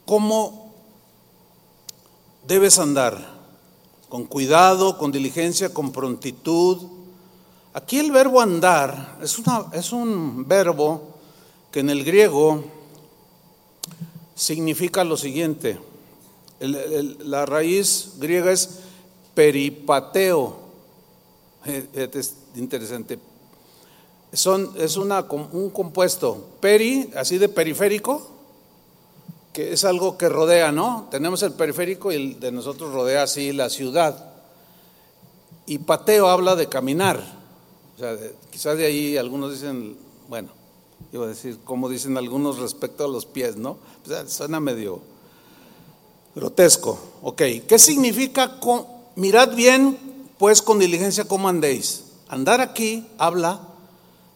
cómo debes andar con cuidado, con diligencia, con prontitud. Aquí el verbo andar es, una, es un verbo que en el griego significa lo siguiente. La raíz griega es peripateo. Es interesante. es una, un compuesto peri, así de periférico, que es algo que rodea, ¿no? Tenemos el periférico y el de nosotros rodea así la ciudad. Y pateo habla de caminar. O sea, quizás de ahí algunos dicen, bueno, iba a decir, como dicen algunos respecto a los pies, ¿no? suena medio grotesco. Ok, ¿qué significa? mirad bien, pues con diligencia cómo andéis. Andar aquí habla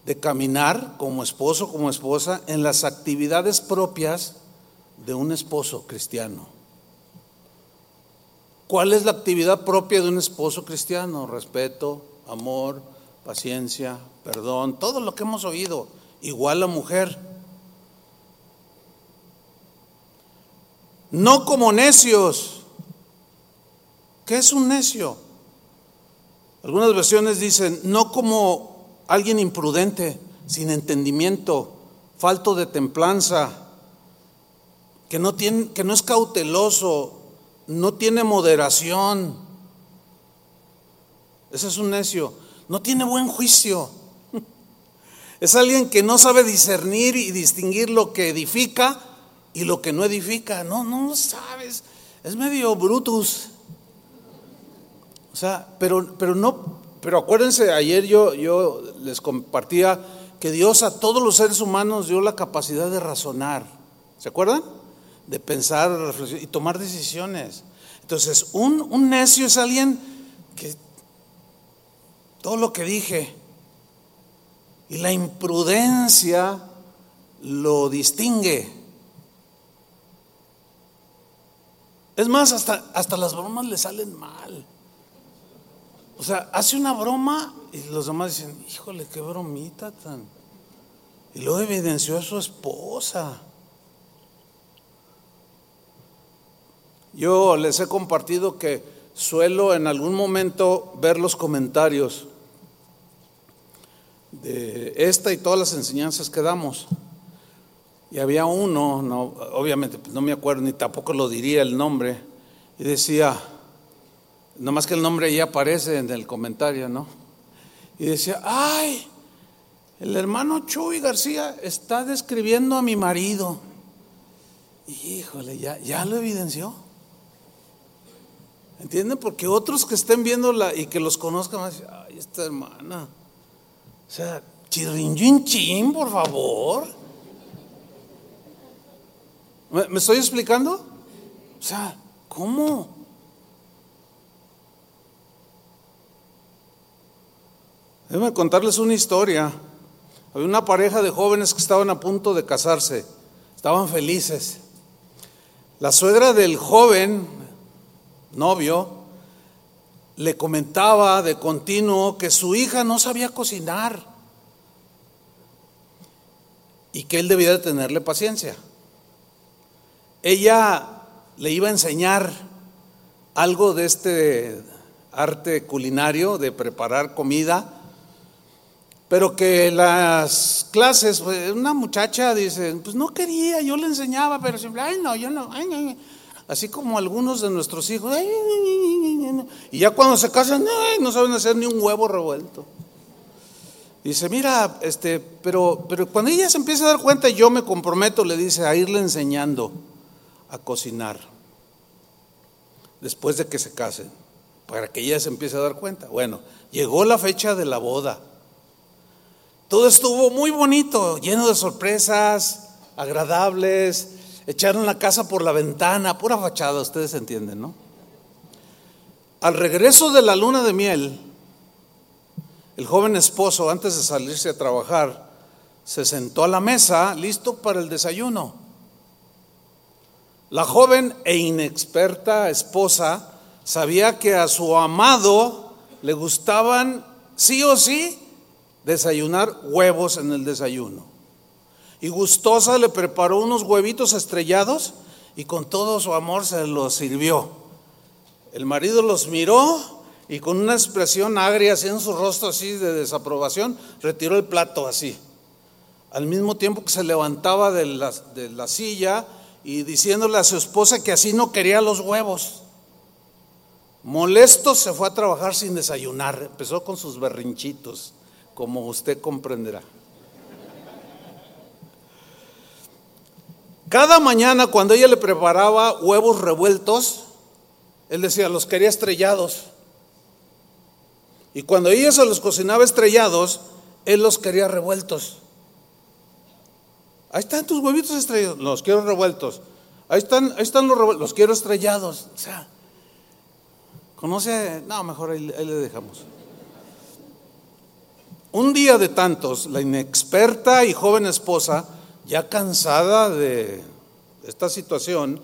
de caminar como esposo, como esposa, en las actividades propias de un esposo cristiano. ¿Cuál es la actividad propia de un esposo cristiano? Respeto, amor, paciencia, perdón, todo lo que hemos oído. Igual la mujer. No como necios. ¿Qué es un necio? Algunas versiones dicen, no como alguien imprudente, sin entendimiento, falto de templanza, que no, tiene, que no es cauteloso, no tiene moderación. Ese es un necio. No tiene buen juicio. Es alguien que no sabe discernir y distinguir lo que edifica y lo que no edifica. No, no sabes. Es medio brutus. O sea, pero, pero no, pero acuérdense, ayer yo, yo les compartía que Dios a todos los seres humanos dio la capacidad de razonar. ¿Se acuerdan? De pensar y tomar decisiones. Entonces, un, un necio es alguien que todo lo que dije y la imprudencia lo distingue. Es más, hasta, hasta las bromas le salen mal. O sea, hace una broma y los demás dicen, híjole, qué bromita tan. Y luego evidenció a su esposa. Yo les he compartido que suelo en algún momento ver los comentarios de esta y todas las enseñanzas que damos. Y había uno, no, obviamente no me acuerdo ni tampoco lo diría el nombre, y decía, Nomás que el nombre ya aparece en el comentario, ¿no? Y decía, ay, el hermano Chuy García está describiendo a mi marido. Híjole, ya, ya lo evidenció. ¿Entienden? Porque otros que estén viéndola y que los conozcan van a decir, ay, esta hermana. O sea, chirrinjin por favor. ¿Me, ¿Me estoy explicando? O sea, ¿cómo? Déjenme contarles una historia. Había una pareja de jóvenes que estaban a punto de casarse. Estaban felices. La suegra del joven novio le comentaba de continuo que su hija no sabía cocinar y que él debía de tenerle paciencia. Ella le iba a enseñar algo de este arte culinario de preparar comida pero que las clases, pues, una muchacha dice, pues no quería, yo le enseñaba, pero siempre, ay no, yo no, ay, así como algunos de nuestros hijos, y ya cuando se casan, no saben hacer ni un huevo revuelto. Dice, mira, este, pero, pero cuando ella se empieza a dar cuenta, yo me comprometo, le dice, a irle enseñando a cocinar, después de que se casen, para que ella se empiece a dar cuenta. Bueno, llegó la fecha de la boda. Todo estuvo muy bonito, lleno de sorpresas, agradables. Echaron la casa por la ventana, pura fachada, ustedes entienden, ¿no? Al regreso de la luna de miel, el joven esposo, antes de salirse a trabajar, se sentó a la mesa listo para el desayuno. La joven e inexperta esposa sabía que a su amado le gustaban sí o sí desayunar huevos en el desayuno. Y gustosa le preparó unos huevitos estrellados y con todo su amor se los sirvió. El marido los miró y con una expresión agria así en su rostro así de desaprobación, retiró el plato así. Al mismo tiempo que se levantaba de la, de la silla y diciéndole a su esposa que así no quería los huevos. Molesto se fue a trabajar sin desayunar, empezó con sus berrinchitos como usted comprenderá. Cada mañana cuando ella le preparaba huevos revueltos, él decía, los quería estrellados. Y cuando ella se los cocinaba estrellados, él los quería revueltos. Ahí están tus huevitos estrellados, los quiero revueltos. Ahí están, ahí están los revueltos, los quiero estrellados. O sea, conoce, no, mejor ahí, ahí le dejamos. Un día de tantos, la inexperta y joven esposa, ya cansada de esta situación,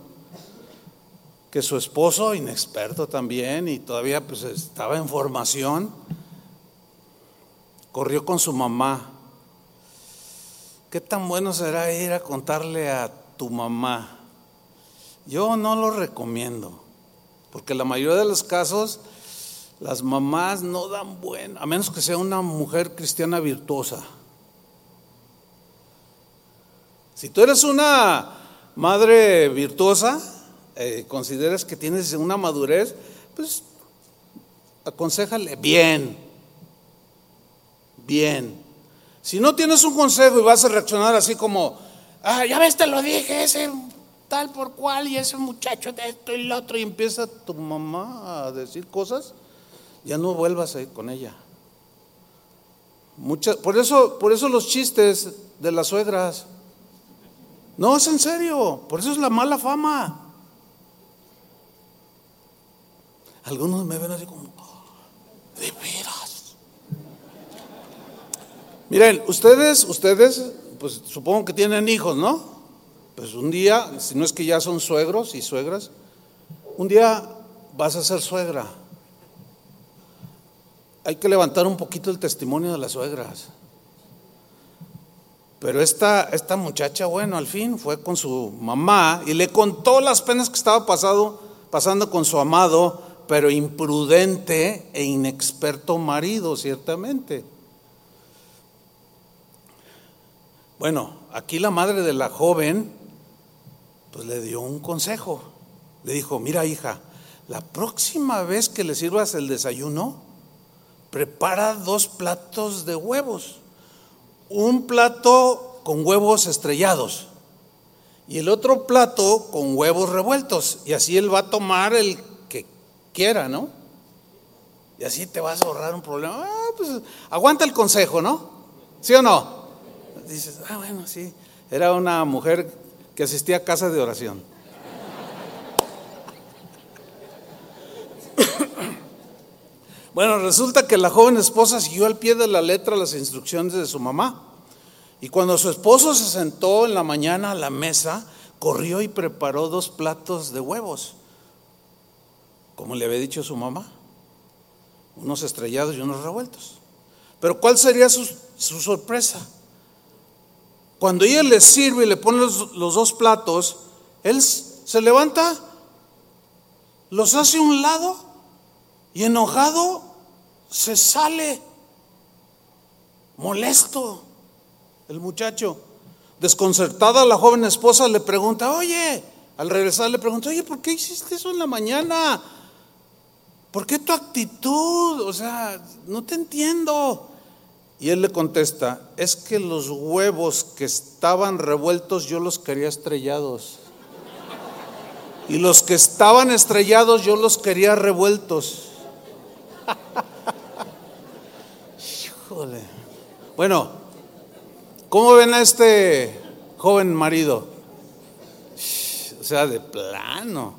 que su esposo, inexperto también, y todavía pues estaba en formación, corrió con su mamá. ¿Qué tan bueno será ir a contarle a tu mamá? Yo no lo recomiendo, porque la mayoría de los casos las mamás no dan bueno, a menos que sea una mujer cristiana virtuosa. Si tú eres una madre virtuosa, eh, consideras que tienes una madurez, pues aconsejale bien, bien. Si no tienes un consejo y vas a reaccionar así como, ah, ya ves, te lo dije, ese tal por cual y ese muchacho de esto y lo otro, y empieza tu mamá a decir cosas, ya no vuelvas a ir con ella. por, eso, por eso los chistes de las suegras. No, es en serio, por eso es la mala fama. Algunos me ven así como, de veras. Miren, ustedes, ustedes, pues supongo que tienen hijos, ¿no? Pues un día, si no es que ya son suegros y suegras, un día vas a ser suegra hay que levantar un poquito el testimonio de las suegras. Pero esta, esta muchacha, bueno, al fin fue con su mamá y le contó las penas que estaba pasado, pasando con su amado, pero imprudente e inexperto marido, ciertamente. Bueno, aquí la madre de la joven, pues le dio un consejo. Le dijo, mira hija, la próxima vez que le sirvas el desayuno, prepara dos platos de huevos. Un plato con huevos estrellados y el otro plato con huevos revueltos. Y así él va a tomar el que quiera, ¿no? Y así te vas a ahorrar un problema. Ah, pues aguanta el consejo, ¿no? ¿Sí o no? Dices, ah, bueno, sí. Era una mujer que asistía a casa de oración. Bueno, resulta que la joven esposa siguió al pie de la letra las instrucciones de su mamá. Y cuando su esposo se sentó en la mañana a la mesa, corrió y preparó dos platos de huevos, como le había dicho su mamá, unos estrellados y unos revueltos. Pero ¿cuál sería su, sorpresa? Cuando ella le sirve y le pone los, dos platos, él se levanta, los hace a un lado y enojado se sale, molesto el muchacho. Desconcertada la joven esposa le pregunta, oye, al regresar le pregunta, oye, ¿por qué hiciste eso en la mañana? ¿Por qué tu actitud? O sea, no te entiendo. Y él le contesta, es que los huevos que estaban revueltos yo los quería estrellados. Y los que estaban estrellados yo los quería revueltos. Híjole. Bueno, ¿cómo ven a este joven marido? O sea, de plano.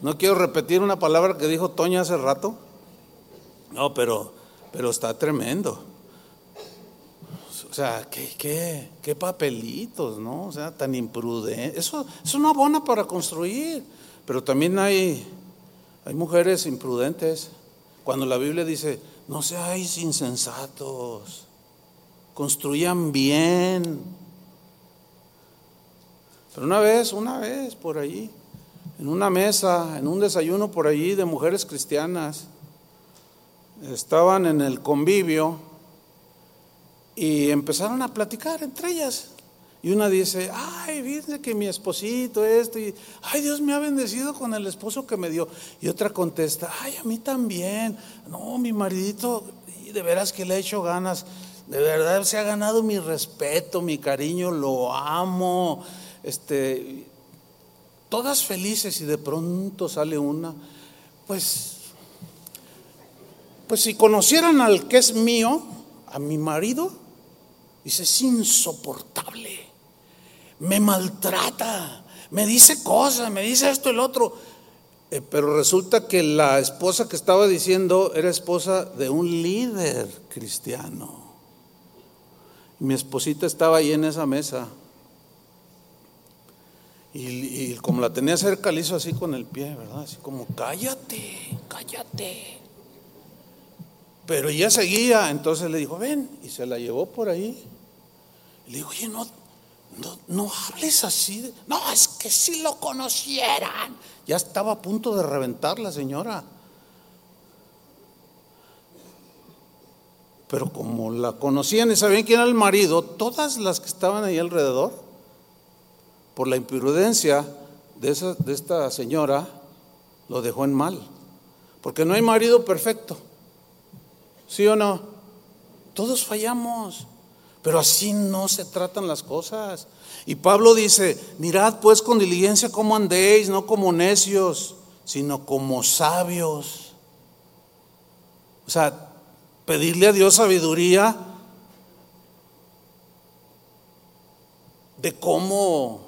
No quiero repetir una palabra que dijo Toña hace rato. No, pero, pero está tremendo. O sea, ¿qué, qué, papelitos, ¿no? O sea, tan imprudente. Eso, es una bona para construir. Pero también hay, hay mujeres imprudentes. Cuando la Biblia dice, no seáis insensatos, construyan bien. Pero una vez, una vez por allí, en una mesa, en un desayuno por allí de mujeres cristianas, estaban en el convivio y empezaron a platicar entre ellas. Y una dice, ay, fíjense que mi esposito, esto, y ay, Dios me ha bendecido con el esposo que me dio. Y otra contesta, ay, a mí también. No, mi maridito, de veras que le he hecho ganas, de verdad se ha ganado mi respeto, mi cariño, lo amo, este, todas felices y de pronto sale una, pues, pues si conocieran al que es mío, a mi marido, dice, es insoportable, me maltrata, me dice cosas, me dice esto y el otro. Eh, pero resulta que la esposa que estaba diciendo era esposa de un líder cristiano. Mi esposita estaba ahí en esa mesa. Y, como la tenía cerca, le hizo así con el pie, ¿verdad? Así como, cállate, cállate. Pero ella seguía, entonces le dijo, ven, y se la llevó por ahí. Le dijo, oye, no, no, no hables así. No, es que si lo conocieran. Ya estaba a punto de reventar la señora. Pero como la conocían y sabían quién era el marido, todas las que estaban ahí alrededor, por la imprudencia de, esa, de esta señora, lo dejó en mal. Porque no hay marido perfecto. ¿Sí o no? Todos fallamos. Pero así no se tratan las cosas. Y Pablo dice, mirad pues con diligencia cómo andéis, no como necios, sino como sabios. O sea, pedirle a Dios sabiduría de cómo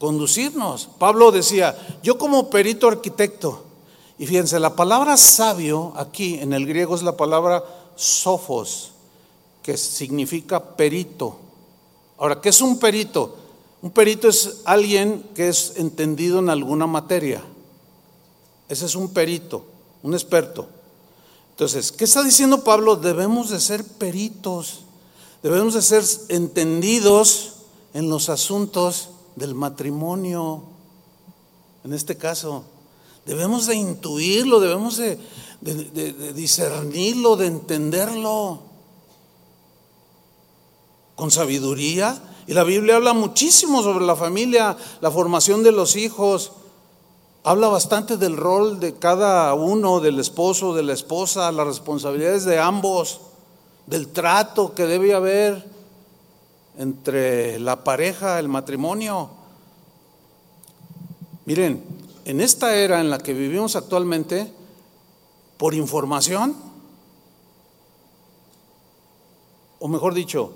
conducirnos. Pablo decía, yo como perito arquitecto, y fíjense, la palabra sabio aquí en el griego es la palabra sofos que significa perito. Ahora, ¿qué es un perito? Un perito es alguien que es entendido en alguna materia. Ese es un perito, un experto. Entonces, ¿qué está diciendo Pablo? Debemos de ser peritos, debemos de ser entendidos en los asuntos del matrimonio, en este caso. Debemos de intuirlo, debemos de, de discernirlo, de entenderlo con sabiduría. Y la Biblia habla muchísimo sobre la familia, la formación de los hijos. Habla bastante del rol de cada uno, del esposo, de la esposa, las responsabilidades de ambos, del trato que debe haber entre la pareja, el matrimonio. Miren, en esta era en la que vivimos actualmente, por información, o mejor dicho,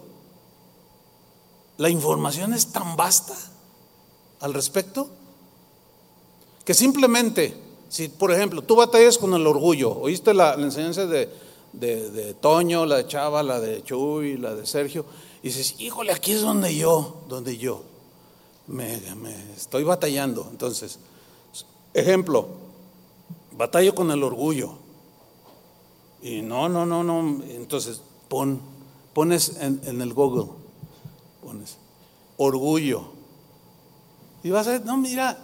la información es tan vasta al respecto que simplemente, si por ejemplo tú batallas con el orgullo, oíste la, enseñanza de, de, Toño, la de Chava, la de Chuy, la de Sergio, y dices, híjole, aquí es donde yo, donde yo me, estoy batallando. Entonces, ejemplo, batallo con el orgullo. Y no, no, no, no. Entonces, pon, pones en el Google pones orgullo. Y vas a decir, no, mira,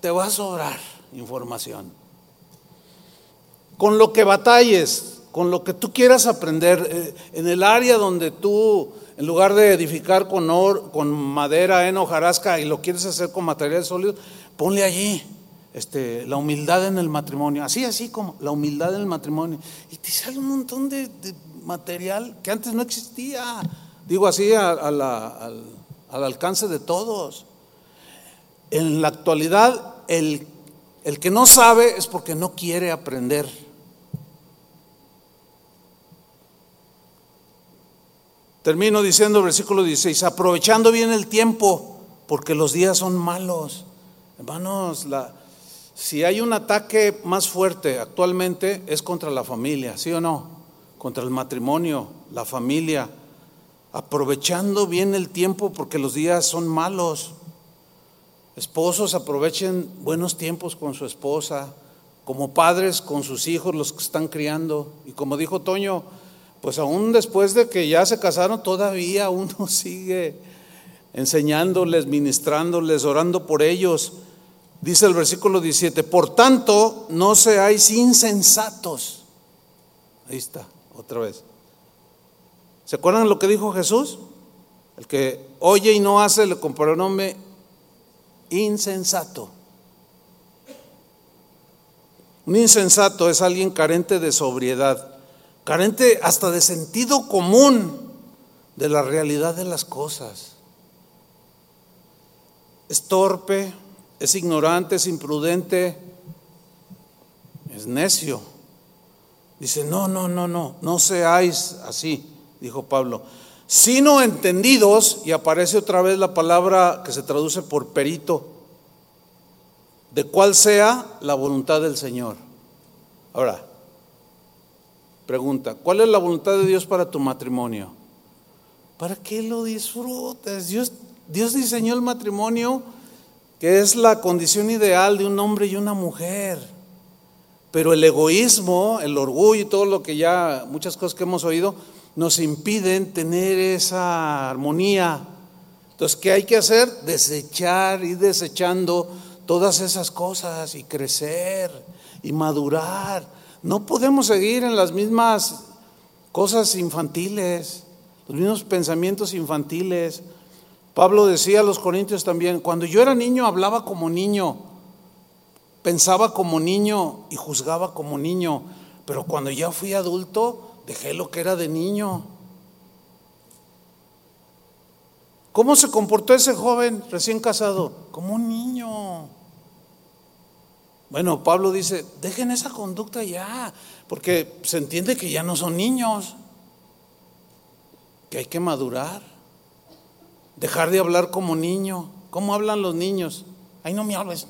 te va a sobrar información. Con lo que batalles, con lo que tú quieras aprender, eh, en el área donde tú, en lugar de edificar con, or, con madera, en hojarasca, y lo quieres hacer con materiales sólidos, ponle allí este, la humildad en el matrimonio, así, así como la humildad en el matrimonio. Y te sale un montón de material que antes no existía. Digo así al, alcance de todos. En la actualidad, el, el que no sabe es porque no quiere aprender. Termino diciendo versículo 16, aprovechando bien el tiempo, porque los días son malos. Hermanos, la, si hay un ataque más fuerte actualmente es contra la familia, ¿sí o no? Contra el matrimonio, la familia, aprovechando bien el tiempo porque los días son malos. Esposos aprovechen buenos tiempos con su esposa, como padres con sus hijos, los que están criando. Y como dijo Toño, pues aún después de que ya se casaron, todavía uno sigue enseñándoles, ministrándoles, orando por ellos. Dice el versículo 17, por tanto, no seáis insensatos. Ahí está, otra vez. ¿Se acuerdan lo que dijo Jesús? El que oye y no hace le comparó un hombre insensato. Un insensato es alguien carente de sobriedad, carente hasta de sentido común de la realidad de las cosas. Es torpe, es ignorante, es imprudente, es necio. Dice, no, no, no, no, no seáis así, dijo Pablo, sino entendidos, y aparece otra vez la palabra que se traduce por perito, de cuál sea la voluntad del Señor. Ahora, pregunta, ¿cuál es la voluntad de Dios para tu matrimonio? Para que lo disfrutes. Dios, Dios diseñó el matrimonio, que es la condición ideal de un hombre y una mujer. Pero el egoísmo, el orgullo y todo lo que ya, muchas cosas que hemos oído, nos impiden tener esa armonía. Entonces, ¿qué hay que hacer? Desechar, ir desechando todas esas cosas y crecer y madurar. No podemos seguir en las mismas cosas infantiles, los mismos pensamientos infantiles. Pablo decía a los corintios también, cuando yo era niño hablaba como niño, pensaba como niño y juzgaba como niño, pero cuando ya fui adulto dejé lo que era de niño. ¿Cómo se comportó ese joven recién casado? Como un niño. Bueno, Pablo dice, dejen esa conducta ya, porque se entiende que ya no son niños, que hay que madurar, dejar de hablar como niño. ¿Cómo hablan los niños? Ay, no me hables.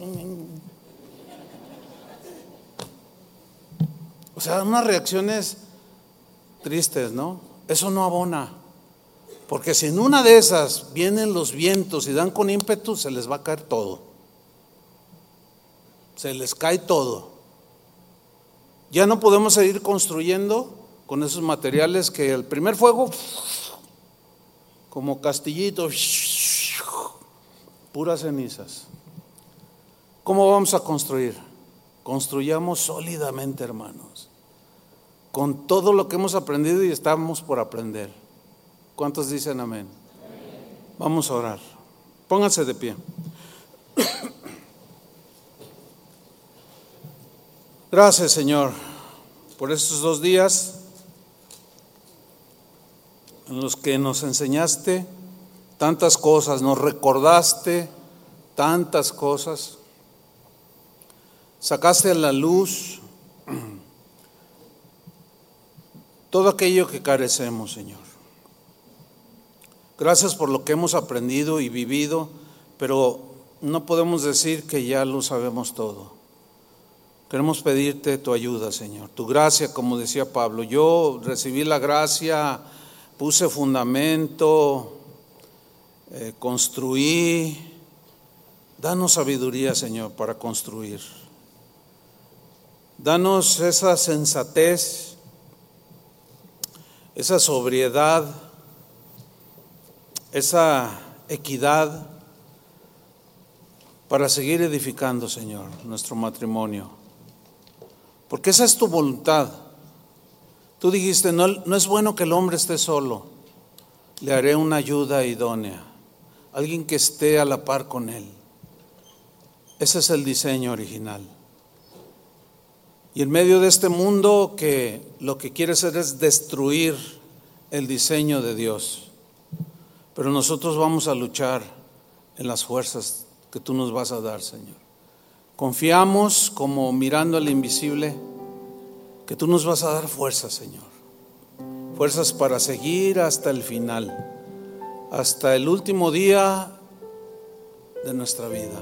O sea, unas reacciones tristes, ¿no? Eso no abona. Porque si en una de esas vienen los vientos y dan con ímpetu, se les va a caer todo se les cae todo. Ya no podemos seguir construyendo con esos materiales que el primer fuego, como castillito, puras cenizas. ¿Cómo vamos a construir? Construyamos sólidamente, hermanos, con todo lo que hemos aprendido y estamos por aprender. ¿Cuántos dicen amén? Vamos a orar. Pónganse de pie. Gracias, Señor, por estos dos días en los que nos enseñaste tantas cosas, nos recordaste tantas cosas, sacaste a la luz todo aquello que carecemos, Señor. Gracias por lo que hemos aprendido y vivido, pero no podemos decir que ya lo sabemos todo. Queremos pedirte tu ayuda, Señor, tu gracia, como decía Pablo. Yo recibí la gracia, puse fundamento, eh, construí. Danos sabiduría, Señor, para construir. Danos esa sensatez, esa sobriedad, esa equidad para seguir edificando, Señor, nuestro matrimonio. Porque esa es tu voluntad. Tú dijiste, no, no es bueno que el hombre esté solo. Le haré una ayuda idónea. Alguien que esté a la par con él. Ese es el diseño original. Y en medio de este mundo que lo que quiere hacer es destruir el diseño de Dios. Pero nosotros vamos a luchar en las fuerzas que tú nos vas a dar, Señor. Confiamos como mirando al invisible que tú nos vas a dar fuerzas, Señor. Fuerzas para seguir hasta el final, hasta el último día de nuestra vida.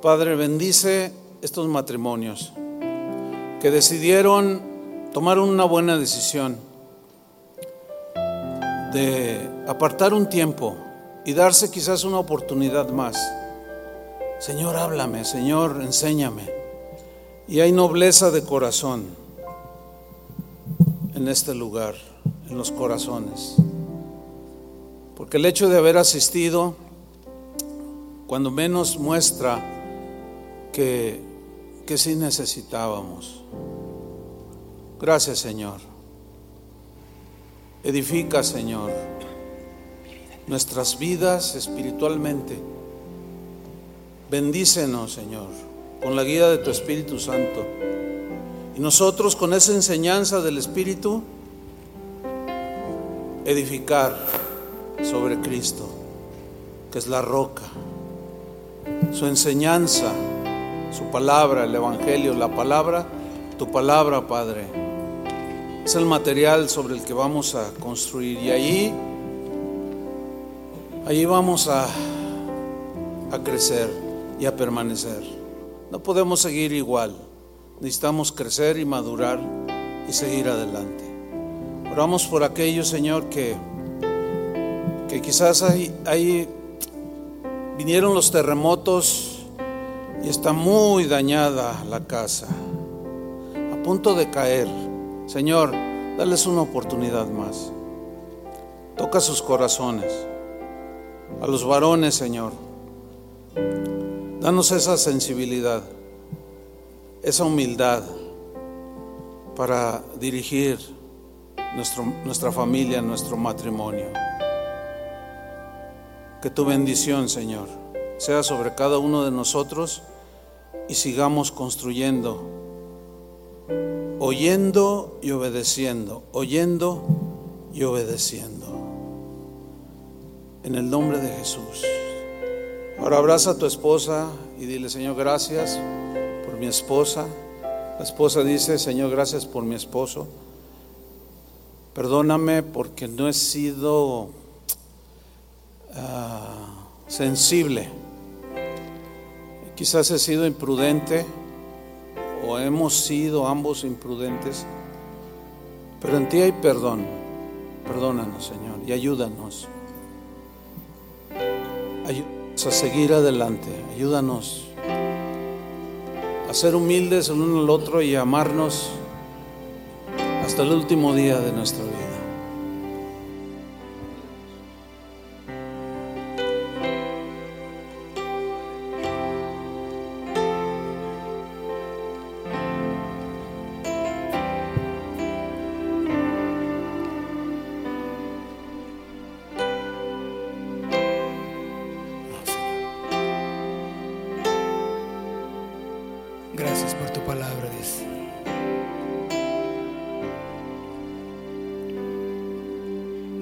Padre, bendice estos matrimonios que decidieron tomar una buena decisión de apartar un tiempo y darse quizás una oportunidad más Señor, háblame, Señor, enséñame. Y hay nobleza de corazón en este lugar, en los corazones. Porque el hecho de haber asistido, cuando menos muestra que, que sí necesitábamos. Gracias, Señor. Edifica, Señor, nuestras vidas espiritualmente Bendícenos, Señor. con la guía de tu Espíritu Santo. Y nosotros con esa enseñanza del Espíritu, edificar sobre Cristo, que es la roca. Su enseñanza, su palabra, el Evangelio, la palabra, tu palabra, Padre, es el material sobre el que vamos a construir. Y ahí, ahí vamos a, a crecer y a permanecer. No podemos seguir igual. Necesitamos crecer y madurar y seguir adelante. Oramos por aquellos, Señor, que, que quizás ahí vinieron los terremotos y está muy dañada la casa, a punto de caer. Señor, dales una oportunidad más. Toca sus corazones, a los varones, Señor. Danos esa sensibilidad esa humildad para dirigir nuestro, nuestra familia, nuestro matrimonio. Que tu bendición, Señor, sea sobre cada uno de nosotros y sigamos construyendo, oyendo y obedeciendo, oyendo y obedeciendo. En el nombre de Jesús. Ahora abraza a tu esposa y dile, Señor, gracias mi esposa. La esposa dice, Señor, gracias por mi esposo. Perdóname porque no he sido ah, sensible. Quizás he sido imprudente o hemos sido ambos imprudentes. Pero en ti hay perdón. Perdónanos, Señor, y ayúdanos. Ayúdanos a seguir adelante. Ayúdanos a ser humildes el uno al otro y amarnos hasta el último día de nuestra vida.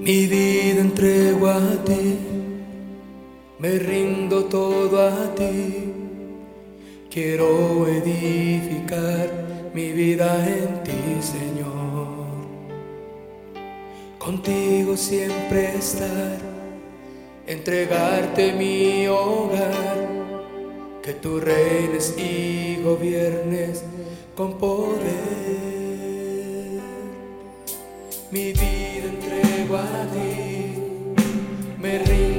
Mi vida entrego a ti, me rindo todo a ti. Quiero edificar mi vida en ti, Señor. Contigo siempre estar, entregarte mi hogar, que tú reines y gobiernes con poder. Mi vida me rindo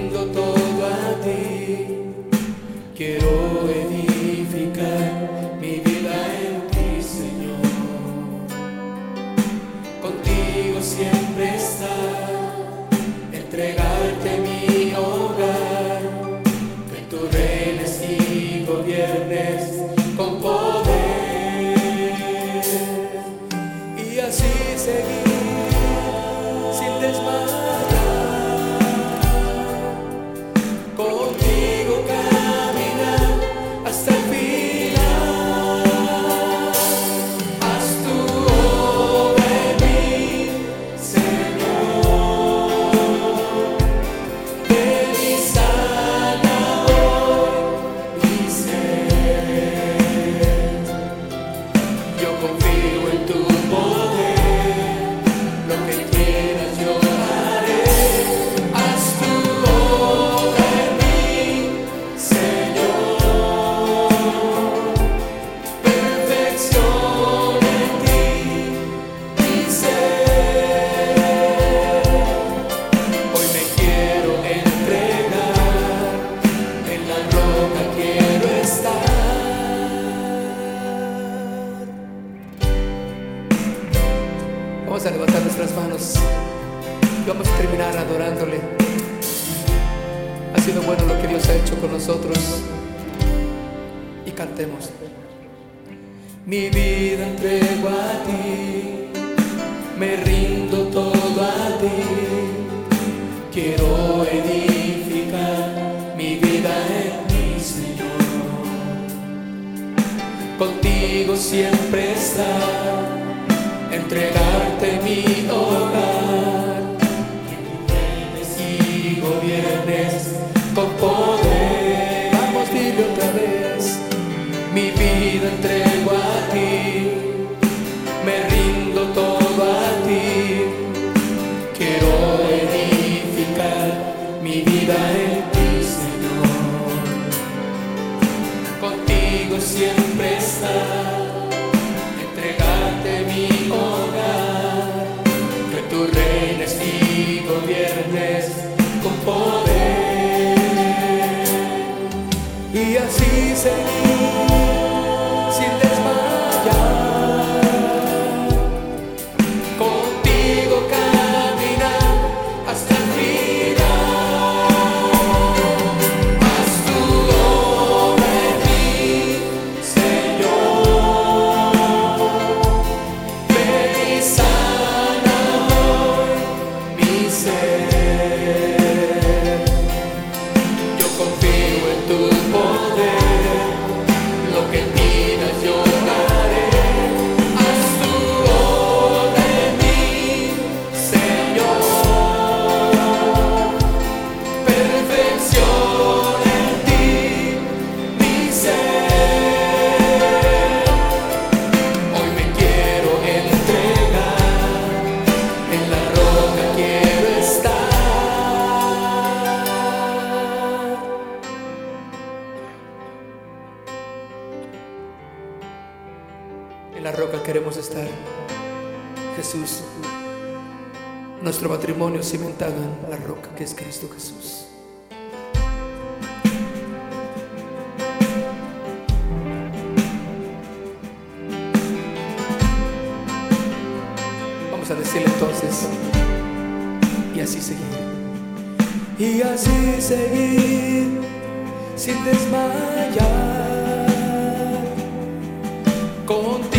siempre está, entregarte mi hogar. poder, e assim seguir. es Cristo Jesús. Vamos a decirle entonces, y así seguir. Y así seguir sin desmayar. Con